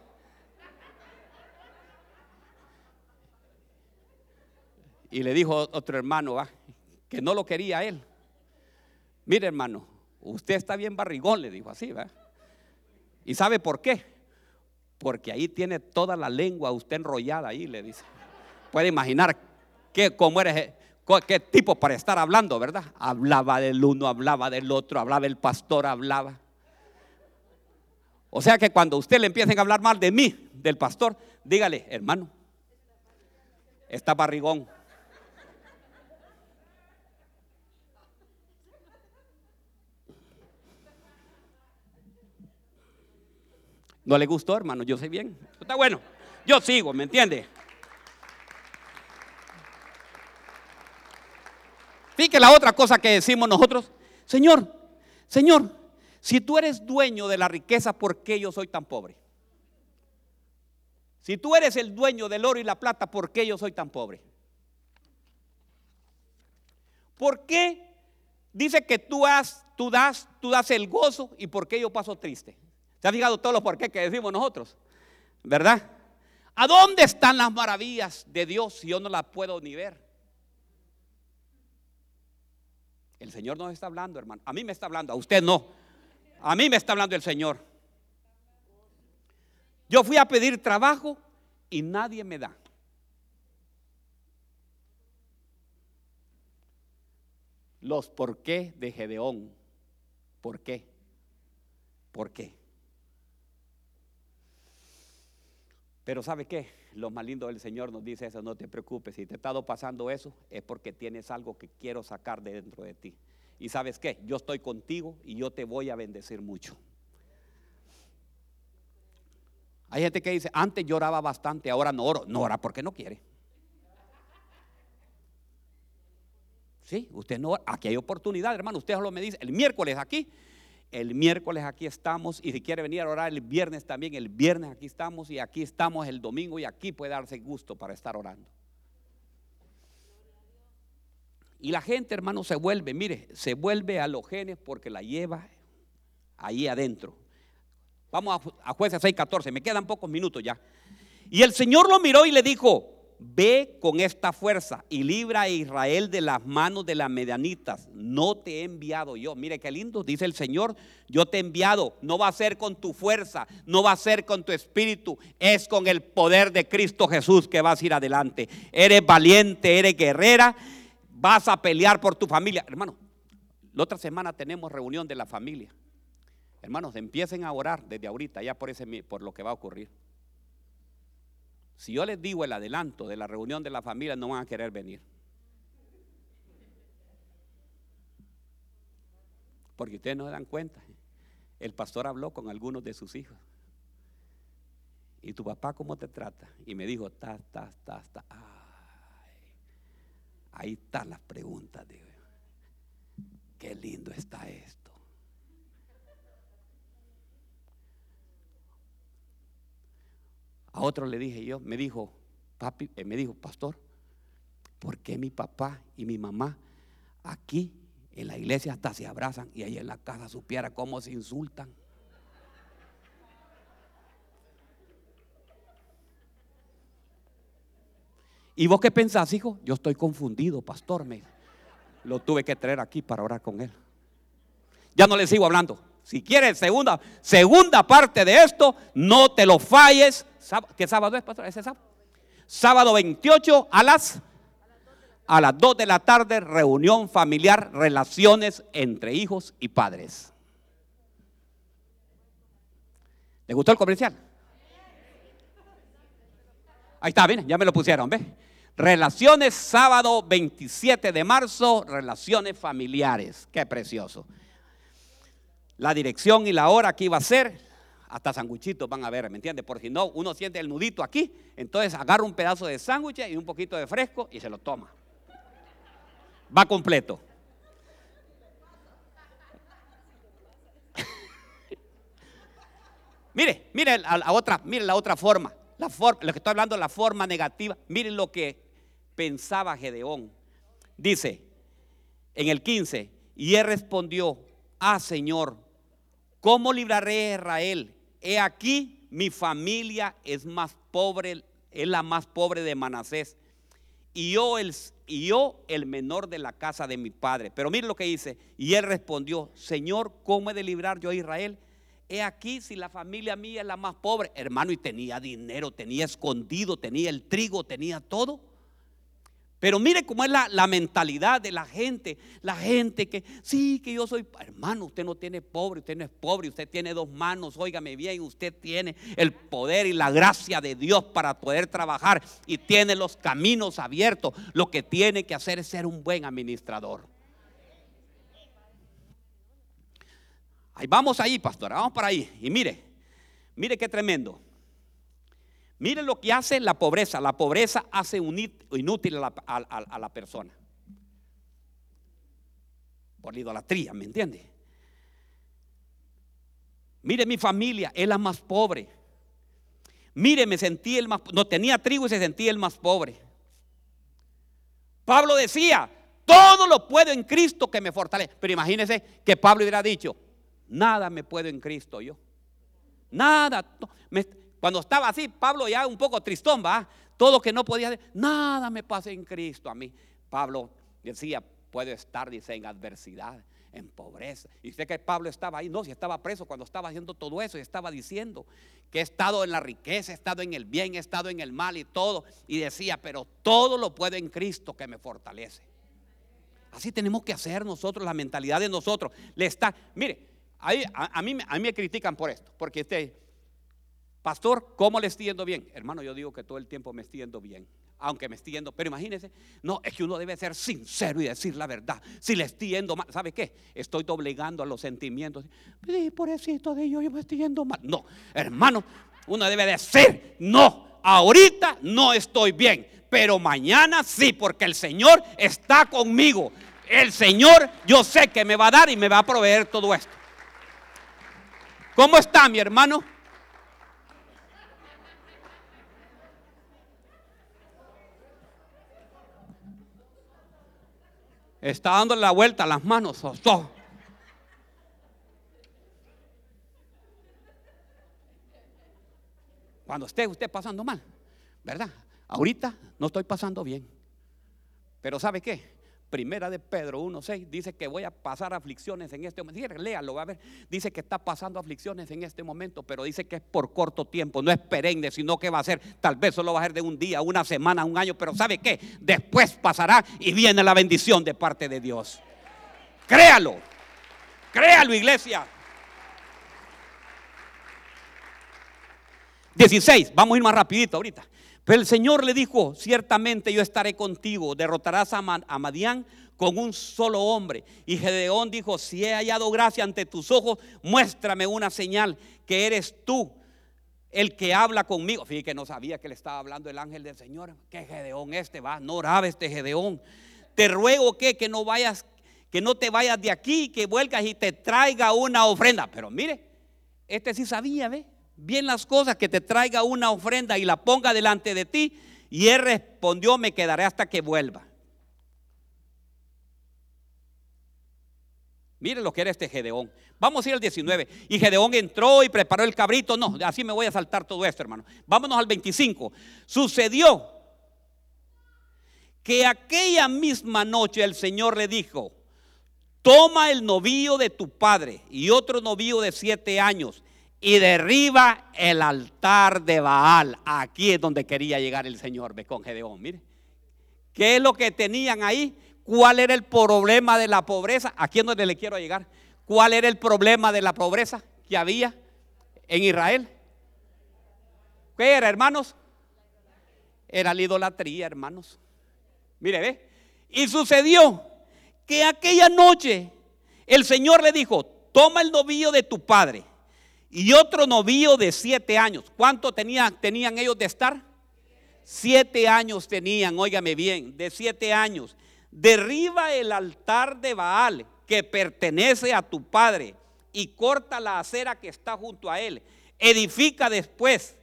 Y le dijo otro hermano, ¿va? Que no lo quería él. Mire, hermano, usted está bien barrigón, le dijo así, ¿va? ¿Y sabe por qué? Porque ahí tiene toda la lengua usted enrollada ahí, le dice. Puede imaginar qué, cómo eres, qué tipo para estar hablando, ¿verdad? Hablaba del uno, hablaba del otro, hablaba el pastor, hablaba. O sea que cuando usted le empiecen a hablar mal de mí, del pastor, dígale, hermano, está barrigón. No le gustó, hermano, yo sé bien. Está bueno. Yo sigo, ¿me entiende? Fíjate la otra cosa que decimos nosotros. Señor, Señor, si tú eres dueño de la riqueza, ¿por qué yo soy tan pobre? Si tú eres el dueño del oro y la plata, ¿por qué yo soy tan pobre? ¿Por qué dice que tú, has, tú, das, tú das el gozo y por qué yo paso triste? ¿Se ha fijado todos los por qué que decimos nosotros? ¿Verdad? ¿A dónde están las maravillas de Dios si yo no las puedo ni ver? El Señor nos está hablando, hermano. A mí me está hablando, a usted no. A mí me está hablando el Señor. Yo fui a pedir trabajo y nadie me da. Los por qué de Gedeón. ¿Por qué? ¿Por qué? Pero ¿sabe qué? Lo más lindo del Señor nos dice eso, no te preocupes, si te ha estado pasando eso es porque tienes algo que quiero sacar de dentro de ti. Y sabes qué, yo estoy contigo y yo te voy a bendecir mucho. Hay gente que dice, antes lloraba bastante, ahora no oro. No ora porque no quiere. Sí, usted no, aquí hay oportunidad, hermano. Usted solo me dice, el miércoles aquí, el miércoles aquí estamos. Y si quiere venir a orar el viernes también, el viernes aquí estamos. Y aquí estamos el domingo y aquí puede darse gusto para estar orando. Y la gente, hermano, se vuelve, mire, se vuelve a los genes porque la lleva ahí adentro. Vamos a, jueces 6:14, me quedan pocos minutos ya. Y el Señor lo miró y le dijo, ve con esta fuerza y libra a Israel de las manos de las medianitas. No te he enviado yo. Mire qué lindo, dice el Señor, yo te he enviado. No va a ser con tu fuerza, no va a ser con tu espíritu, es con el poder de Cristo Jesús que vas a ir adelante. Eres valiente, eres guerrera, vas a pelear por tu familia. Hermano, la otra semana tenemos reunión de la familia. Hermanos, empiecen a orar desde ahorita, ya por, ese, por lo que va a ocurrir. Si yo les digo el adelanto de la reunión de la familia, no van a querer venir. Porque ustedes no se dan cuenta. El pastor habló con algunos de sus hijos. ¿Y tu papá cómo te trata? Y me dijo, ta, ta, ta, ta. ahí están las preguntas. Digo. Qué lindo está esto. A otro le dije yo, me dijo, papi, eh, me dijo, pastor, ¿por qué mi papá y mi mamá aquí en la iglesia hasta se abrazan y ahí en la casa supiera cómo se insultan? ¿Y vos qué pensás, hijo? Yo estoy confundido, pastor. Me, lo tuve que traer aquí para orar con él. Ya no le sigo hablando. Si quieres segunda, segunda parte de esto, no te lo falles. ¿Qué sábado es, pastor? ¿Ese sábado? Sábado 28 a las a las 2 de la tarde, reunión familiar, relaciones entre hijos y padres. ¿Le gustó el comercial? Ahí está, bien, ya me lo pusieron, ¿ves? Relaciones, sábado 27 de marzo, relaciones familiares. Qué precioso la dirección y la hora que iba a ser, hasta sanguchitos van a ver, ¿me entiendes? Porque si no, uno siente el nudito aquí, entonces agarra un pedazo de sándwich y un poquito de fresco y se lo toma. Va completo. mire, mire la, otra, mire la otra forma, la forma, lo que estoy hablando, la forma negativa. Miren lo que pensaba Gedeón. Dice en el 15, y él respondió, ah Señor, ¿Cómo libraré a Israel? He aquí, mi familia es más pobre, es la más pobre de Manasés. Y yo, el, y yo el menor de la casa de mi padre. Pero mire lo que dice. Y él respondió, Señor, ¿cómo he de librar yo a Israel? He aquí si la familia mía es la más pobre. Hermano, y tenía dinero, tenía escondido, tenía el trigo, tenía todo. Pero mire cómo es la, mentalidad de la gente. La gente que, sí, que yo soy, hermano, usted no tiene pobre, usted no es pobre, usted tiene dos manos, óigame bien, usted tiene el poder y la gracia de Dios para poder trabajar y tiene los caminos abiertos. Lo que tiene que hacer es ser un buen administrador. Ahí vamos ahí, pastora, vamos para ahí. Y mire, mire qué tremendo. Miren lo que hace la pobreza. La pobreza hace inútil a la, persona. Por la idolatría, ¿me entiende? Mire mi familia, es la más pobre. Mire, me sentí el más, no tenía trigo y se sentía el más pobre. Pablo decía, todo lo puedo en Cristo que me fortalece. Pero imagínense que Pablo hubiera dicho, nada me puedo en Cristo yo. Nada. Cuando estaba así, Pablo ya un poco tristón, va. Todo que no podía hacer, nada me pasa en Cristo a mí. Pablo decía, puedo estar, dice, en adversidad, en pobreza. Y sé que Pablo estaba ahí, no, si estaba preso cuando estaba haciendo todo eso y estaba diciendo que he estado en la riqueza, he estado en el bien, he estado en el mal y todo. Y decía, pero todo lo puedo en Cristo que me fortalece. Así tenemos que hacer nosotros, la mentalidad de nosotros. Le está, mire, a, a, mí, a mí me critican por esto, porque este, pastor, ¿cómo le estoy yendo bien? Hermano, yo digo que todo el tiempo me estoy yendo bien aunque me estoy yendo. Pero imagínense, no, es que uno debe ser sincero y decir la verdad. Si le estoy yendo mal, ¿sabe qué? Estoy doblegando a los sentimientos. Sí, pobrecito de yo, yo me estoy yendo mal. No, hermano, uno debe decir, no, ahorita no estoy bien, pero mañana sí, porque el Señor está conmigo. El Señor, yo sé que me va a dar y me va a proveer todo esto. ¿Cómo está mi hermano? Está dándole la vuelta a las manos. Cuando esté usted pasando mal, ¿verdad? Ahorita no estoy pasando bien. Pero ¿sabe qué? Primera de Pedro 1.6 dice que voy a pasar aflicciones en este momento. Léalo, va a ver. Dice que está pasando aflicciones en este momento, pero dice que es por corto tiempo, no es perenne, sino que va a ser, tal vez solo va a ser de un día, una semana, un año, pero ¿sabe qué? Después pasará y viene la bendición de parte de Dios. Créalo, créalo iglesia. 16, vamos a ir más rapidito ahorita. Pero el Señor le dijo, ciertamente yo estaré contigo, derrotarás a, Madián con un solo hombre. Y Gedeón dijo, si he hallado gracia ante tus ojos, muéstrame una señal que eres tú el que habla conmigo. Fíjate que no sabía que le estaba hablando el ángel del Señor. Que Gedeón este va, no oraba este Gedeón. Te ruego que, que no vayas, que no te vayas de aquí, que vuelcas y te traiga una ofrenda. Pero mire, este sí sabía, ¿ve? Bien las cosas, que te traiga una ofrenda y la ponga delante de ti. Y él respondió, me quedaré hasta que vuelva. Mire lo que era este Gedeón. Vamos a ir al 19. Y Gedeón entró y preparó el cabrito. No, así me voy a saltar todo esto, hermano. Vámonos al 25. Sucedió que aquella misma noche el Señor le dijo, toma el novillo de tu padre y otro novillo de siete años y derriba el altar de Baal. Aquí es donde quería llegar el Señor, ve con Gedeón. Mire, ¿qué es lo que tenían ahí? ¿Cuál era el problema de la pobreza? Aquí es donde le quiero llegar. ¿Cuál era el problema de la pobreza que había en Israel? ¿Qué era, hermanos? Era la idolatría, hermanos. Mire, ve. Y sucedió que aquella noche el Señor le dijo, toma el novillo de tu padre y otro novío de siete años. ¿Cuánto tenían, tenían ellos de estar? Siete años tenían, óigame bien, de siete años. Derriba el altar de Baal que pertenece a tu padre y corta la acera que está junto a él. Edifica después,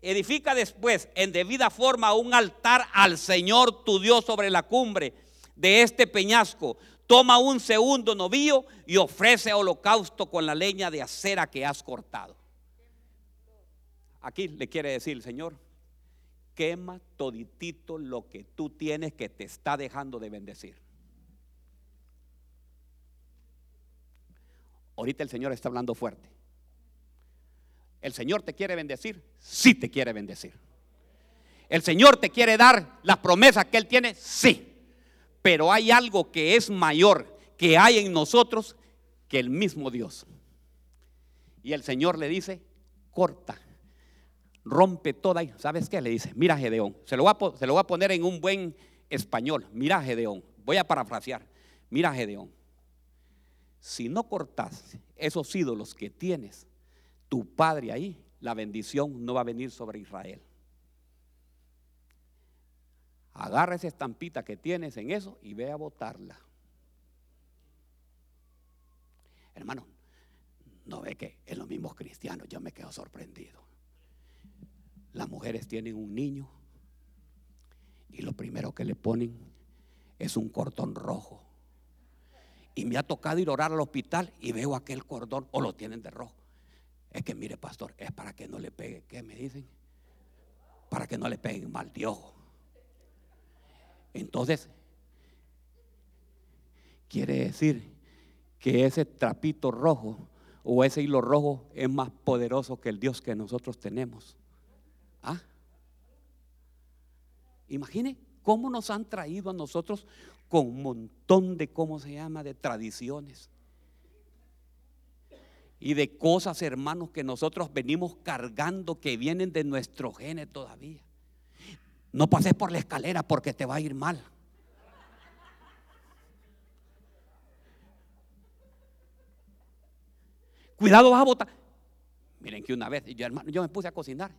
edifica después en debida forma un altar al Señor tu Dios sobre la cumbre de este peñasco toma un segundo novillo y ofrece holocausto con la leña de acera que has cortado. Aquí le quiere decir Señor, quema toditito lo que tú tienes que te está dejando de bendecir. Ahorita el Señor está hablando fuerte. ¿El Señor te quiere bendecir? Sí te quiere bendecir. ¿El Señor te quiere dar las promesas que Él tiene? Sí pero hay algo que es mayor que hay en nosotros que el mismo Dios. Y el Señor le dice, corta, rompe toda. ¿Sabes qué? Le dice, mira Gedeón, se lo, voy a, a poner en un buen español, mira Gedeón, voy a parafrasear, mira Gedeón, si no cortas esos ídolos que tienes, tu padre ahí, la bendición no va a venir sobre Israel. Agarra esa estampita que tienes en eso y ve a botarla. Hermano, no ve que en los mismos cristianos yo me quedo sorprendido. Las mujeres tienen un niño y lo primero que le ponen es un cordón rojo. Y me ha tocado ir a orar al hospital y veo aquel cordón o lo tienen de rojo. Es que mire, pastor, es para que no le pegue, ¿qué me dicen? Para que no le peguen mal de ojo. Entonces, quiere decir que ese trapito rojo o ese hilo rojo es más poderoso que el Dios que nosotros tenemos. ¿Ah? Imagine cómo nos han traído a nosotros con un montón de, ¿cómo se llama?, de tradiciones. Y de cosas, hermanos, que nosotros venimos cargando, que vienen de nuestro gene todavía. No pases por la escalera porque te va a ir mal. Cuidado, vas a botar. Miren que una vez, yo, me puse a cocinar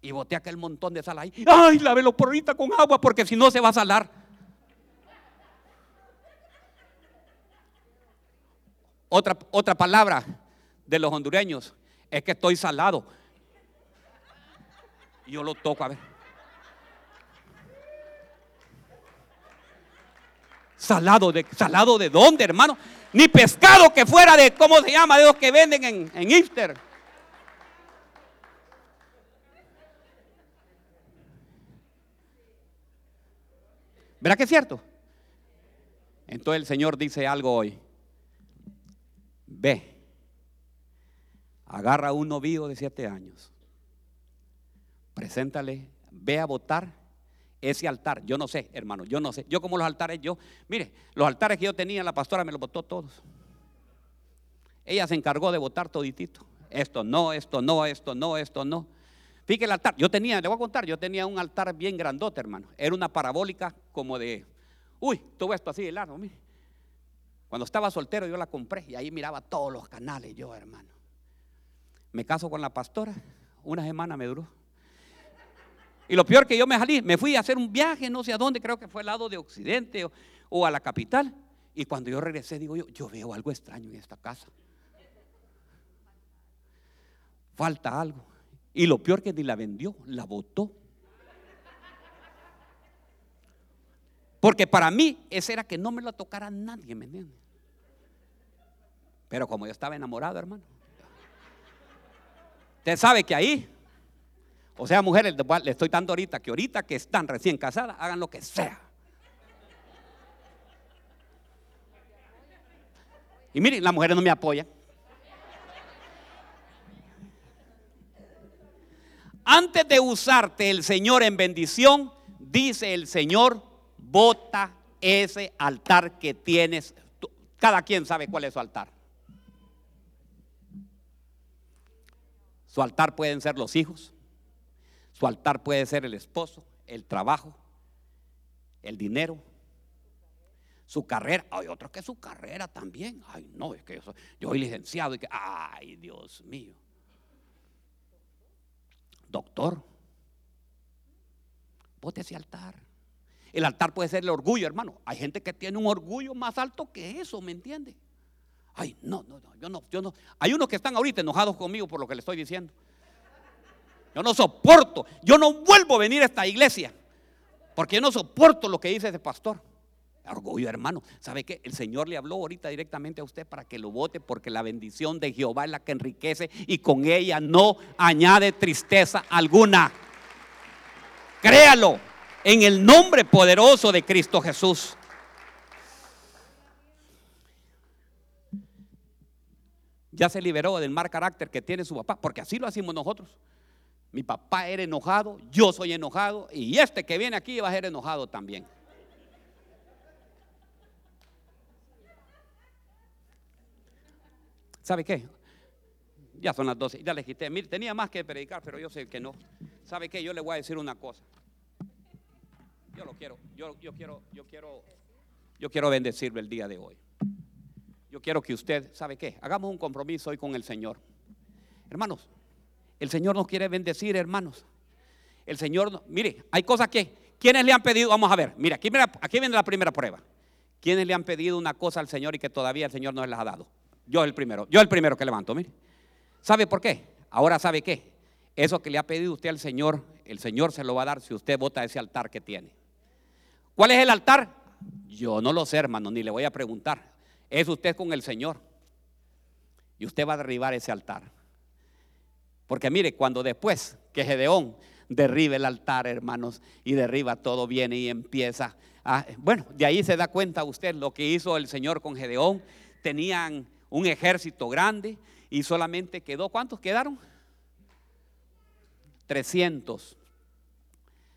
y boté aquel montón de sal ahí. ¡Ay, por ahorita con agua porque si no se va a salar! Otra, otra palabra de los hondureños es que estoy salado. Yo lo toco a ver. Salado de salado de dónde, hermano? Ni pescado que fuera de, ¿cómo se llama? De los que venden en, en. ¿Verdad que es cierto? Entonces el Señor dice algo hoy. Ve, agarra un novillo de siete años, preséntale, ve a votar ese altar. Yo no sé, hermano, yo no sé. Yo como los altares, yo, mire, los altares que yo tenía, la pastora me los votó todos. Ella se encargó de votar toditito. Esto no, esto no, esto no, esto no. Fíjate el altar. Yo tenía, le voy a contar, yo tenía un altar bien grandote, hermano. Era una parabólica como de, uy, todo esto así de largo, mire. Cuando estaba soltero yo la compré y ahí miraba todos los canales yo, hermano. Me caso con la pastora, una semana me duró. Y lo peor que yo me salí, me fui a hacer un viaje, no sé a dónde, creo que fue al lado de Occidente o, a la capital. Y cuando yo regresé, digo yo, yo veo algo extraño en esta casa. Falta algo. Y lo peor que ni la vendió, la botó. Porque para mí ese era que no me lo tocara nadie, ¿me entiendes? Pero como yo estaba enamorado, hermano. Usted sabe que ahí o sea, mujeres, le estoy dando ahorita que ahorita que están recién casadas, hagan lo que sea. Y miren, las mujeres no me apoyan. Antes de usarte el Señor en bendición, dice el Señor, bota ese altar que tienes. Cada quien sabe cuál es su altar. Su altar pueden ser los hijos, su altar puede ser el esposo, el trabajo, el dinero, su carrera. Hay otros que su carrera también. Ay, no, es que yo soy, licenciado y que, ay, Dios mío. Doctor, bote ese altar. El altar puede ser el orgullo, hermano. Hay gente que tiene un orgullo más alto que eso, ¿me entiende? Ay, no, no, no, yo no, yo no. Hay unos que están ahorita enojados conmigo por lo que le estoy diciendo. Yo no soporto, yo no vuelvo a venir a esta iglesia, porque yo no soporto lo que dice ese pastor. Orgullo, hermano. ¿Sabe qué? El Señor le habló ahorita directamente a usted para que lo vote, porque la bendición de Jehová es la que enriquece y con ella no añade tristeza alguna. Créalo en el nombre poderoso de Cristo Jesús. Ya se liberó del mal carácter que tiene su papá, porque así lo hacemos nosotros. Mi papá era enojado, yo soy enojado y este que viene aquí va a ser enojado también. ¿Sabe qué? Ya son las 12, ya le quité. Mire, tenía más que predicar, pero yo sé que no. ¿Sabe qué? Yo le voy a decir una cosa. Yo lo quiero, yo, yo quiero, yo quiero, yo quiero bendecirle el día de hoy. Yo quiero que usted, ¿sabe qué? Hagamos un compromiso hoy con el Señor. Hermanos, el Señor nos quiere bendecir, hermanos. El Señor, mire, hay cosas que, ¿quiénes le han pedido? Vamos a ver, aquí, aquí viene la primera prueba. ¿Quiénes le han pedido una cosa al Señor y que todavía el Señor no les ha dado? Yo el primero, yo el primero que levanto, mire. ¿Sabe por qué? Ahora sabe qué. Eso que le ha pedido usted al Señor, el Señor se lo va a dar si usted vota ese altar que tiene. ¿Cuál es el altar? Yo no lo sé, hermano, ni le voy a preguntar. Es usted con el Señor. Y usted va a derribar ese altar. Porque mire, cuando después que Gedeón derribe el altar, hermanos, y derriba todo, viene y empieza. Bueno, de ahí se da cuenta usted lo que hizo el Señor con Gedeón. Tenían un ejército grande y solamente quedó, ¿cuántos quedaron? 300.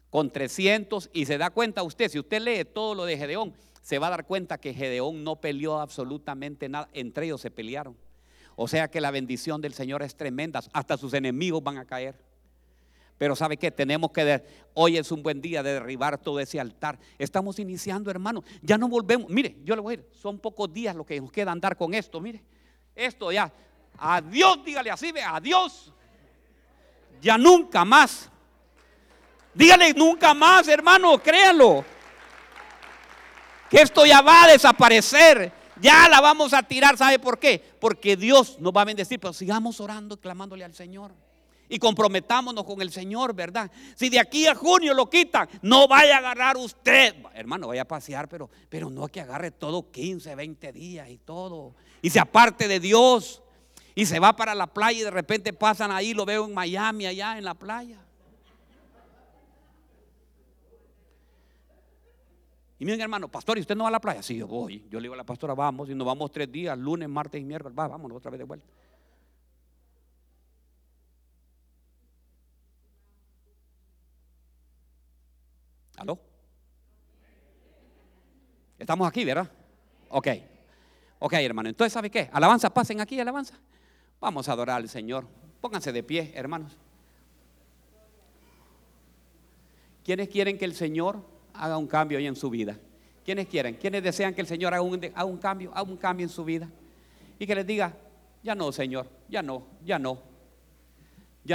Con 300 y se da cuenta usted, si usted lee todo lo de Gedeón, se va a dar cuenta que Gedeón no peleó absolutamente nada, entre ellos se pelearon. O sea que la bendición del Señor es tremenda, hasta sus enemigos van a caer. Pero ¿sabe qué? Tenemos que, hoy es un buen día de derribar todo ese altar. Estamos iniciando, hermano. Ya no volvemos. Mire, yo le voy a decir, son pocos días lo que nos queda andar con esto. Mire, esto ya. Adiós, dígale así, ve, adiós. Ya nunca más. Dígale nunca más, hermano, créanlo. Que esto ya va a desaparecer. Ya la vamos a tirar. ¿Sabe por qué? Porque Dios nos va a bendecir. Pero sigamos orando y clamándole al Señor y comprometámonos con el Señor, ¿verdad? Si de aquí a junio lo quitan, no vaya a agarrar usted, hermano, vaya a pasear, pero, pero no que agarre todo 15, 20 días y todo, y se aparte de Dios, y se va para la playa y de repente pasan ahí, lo veo en Miami, allá en la playa. Y miren hermano, pastor, ¿y usted no va a la playa? Sí, yo voy. Yo le digo a la pastora, vamos, y nos vamos tres días, lunes, martes y miércoles, va, vámonos otra vez de vuelta. ¿Aló? Estamos aquí, ¿verdad? Ok. Ok, hermano. Entonces, ¿sabe qué? Alabanza, pasen aquí, alabanza. Vamos a adorar al Señor. Pónganse de pie, hermanos. ¿Quiénes quieren que el Señor haga un cambio hoy en su vida? ¿Quiénes quieren? ¿Quiénes desean que el Señor haga un, haga un cambio, haga un cambio en su vida? Y que les diga, ya no, Señor, ya no, ya no,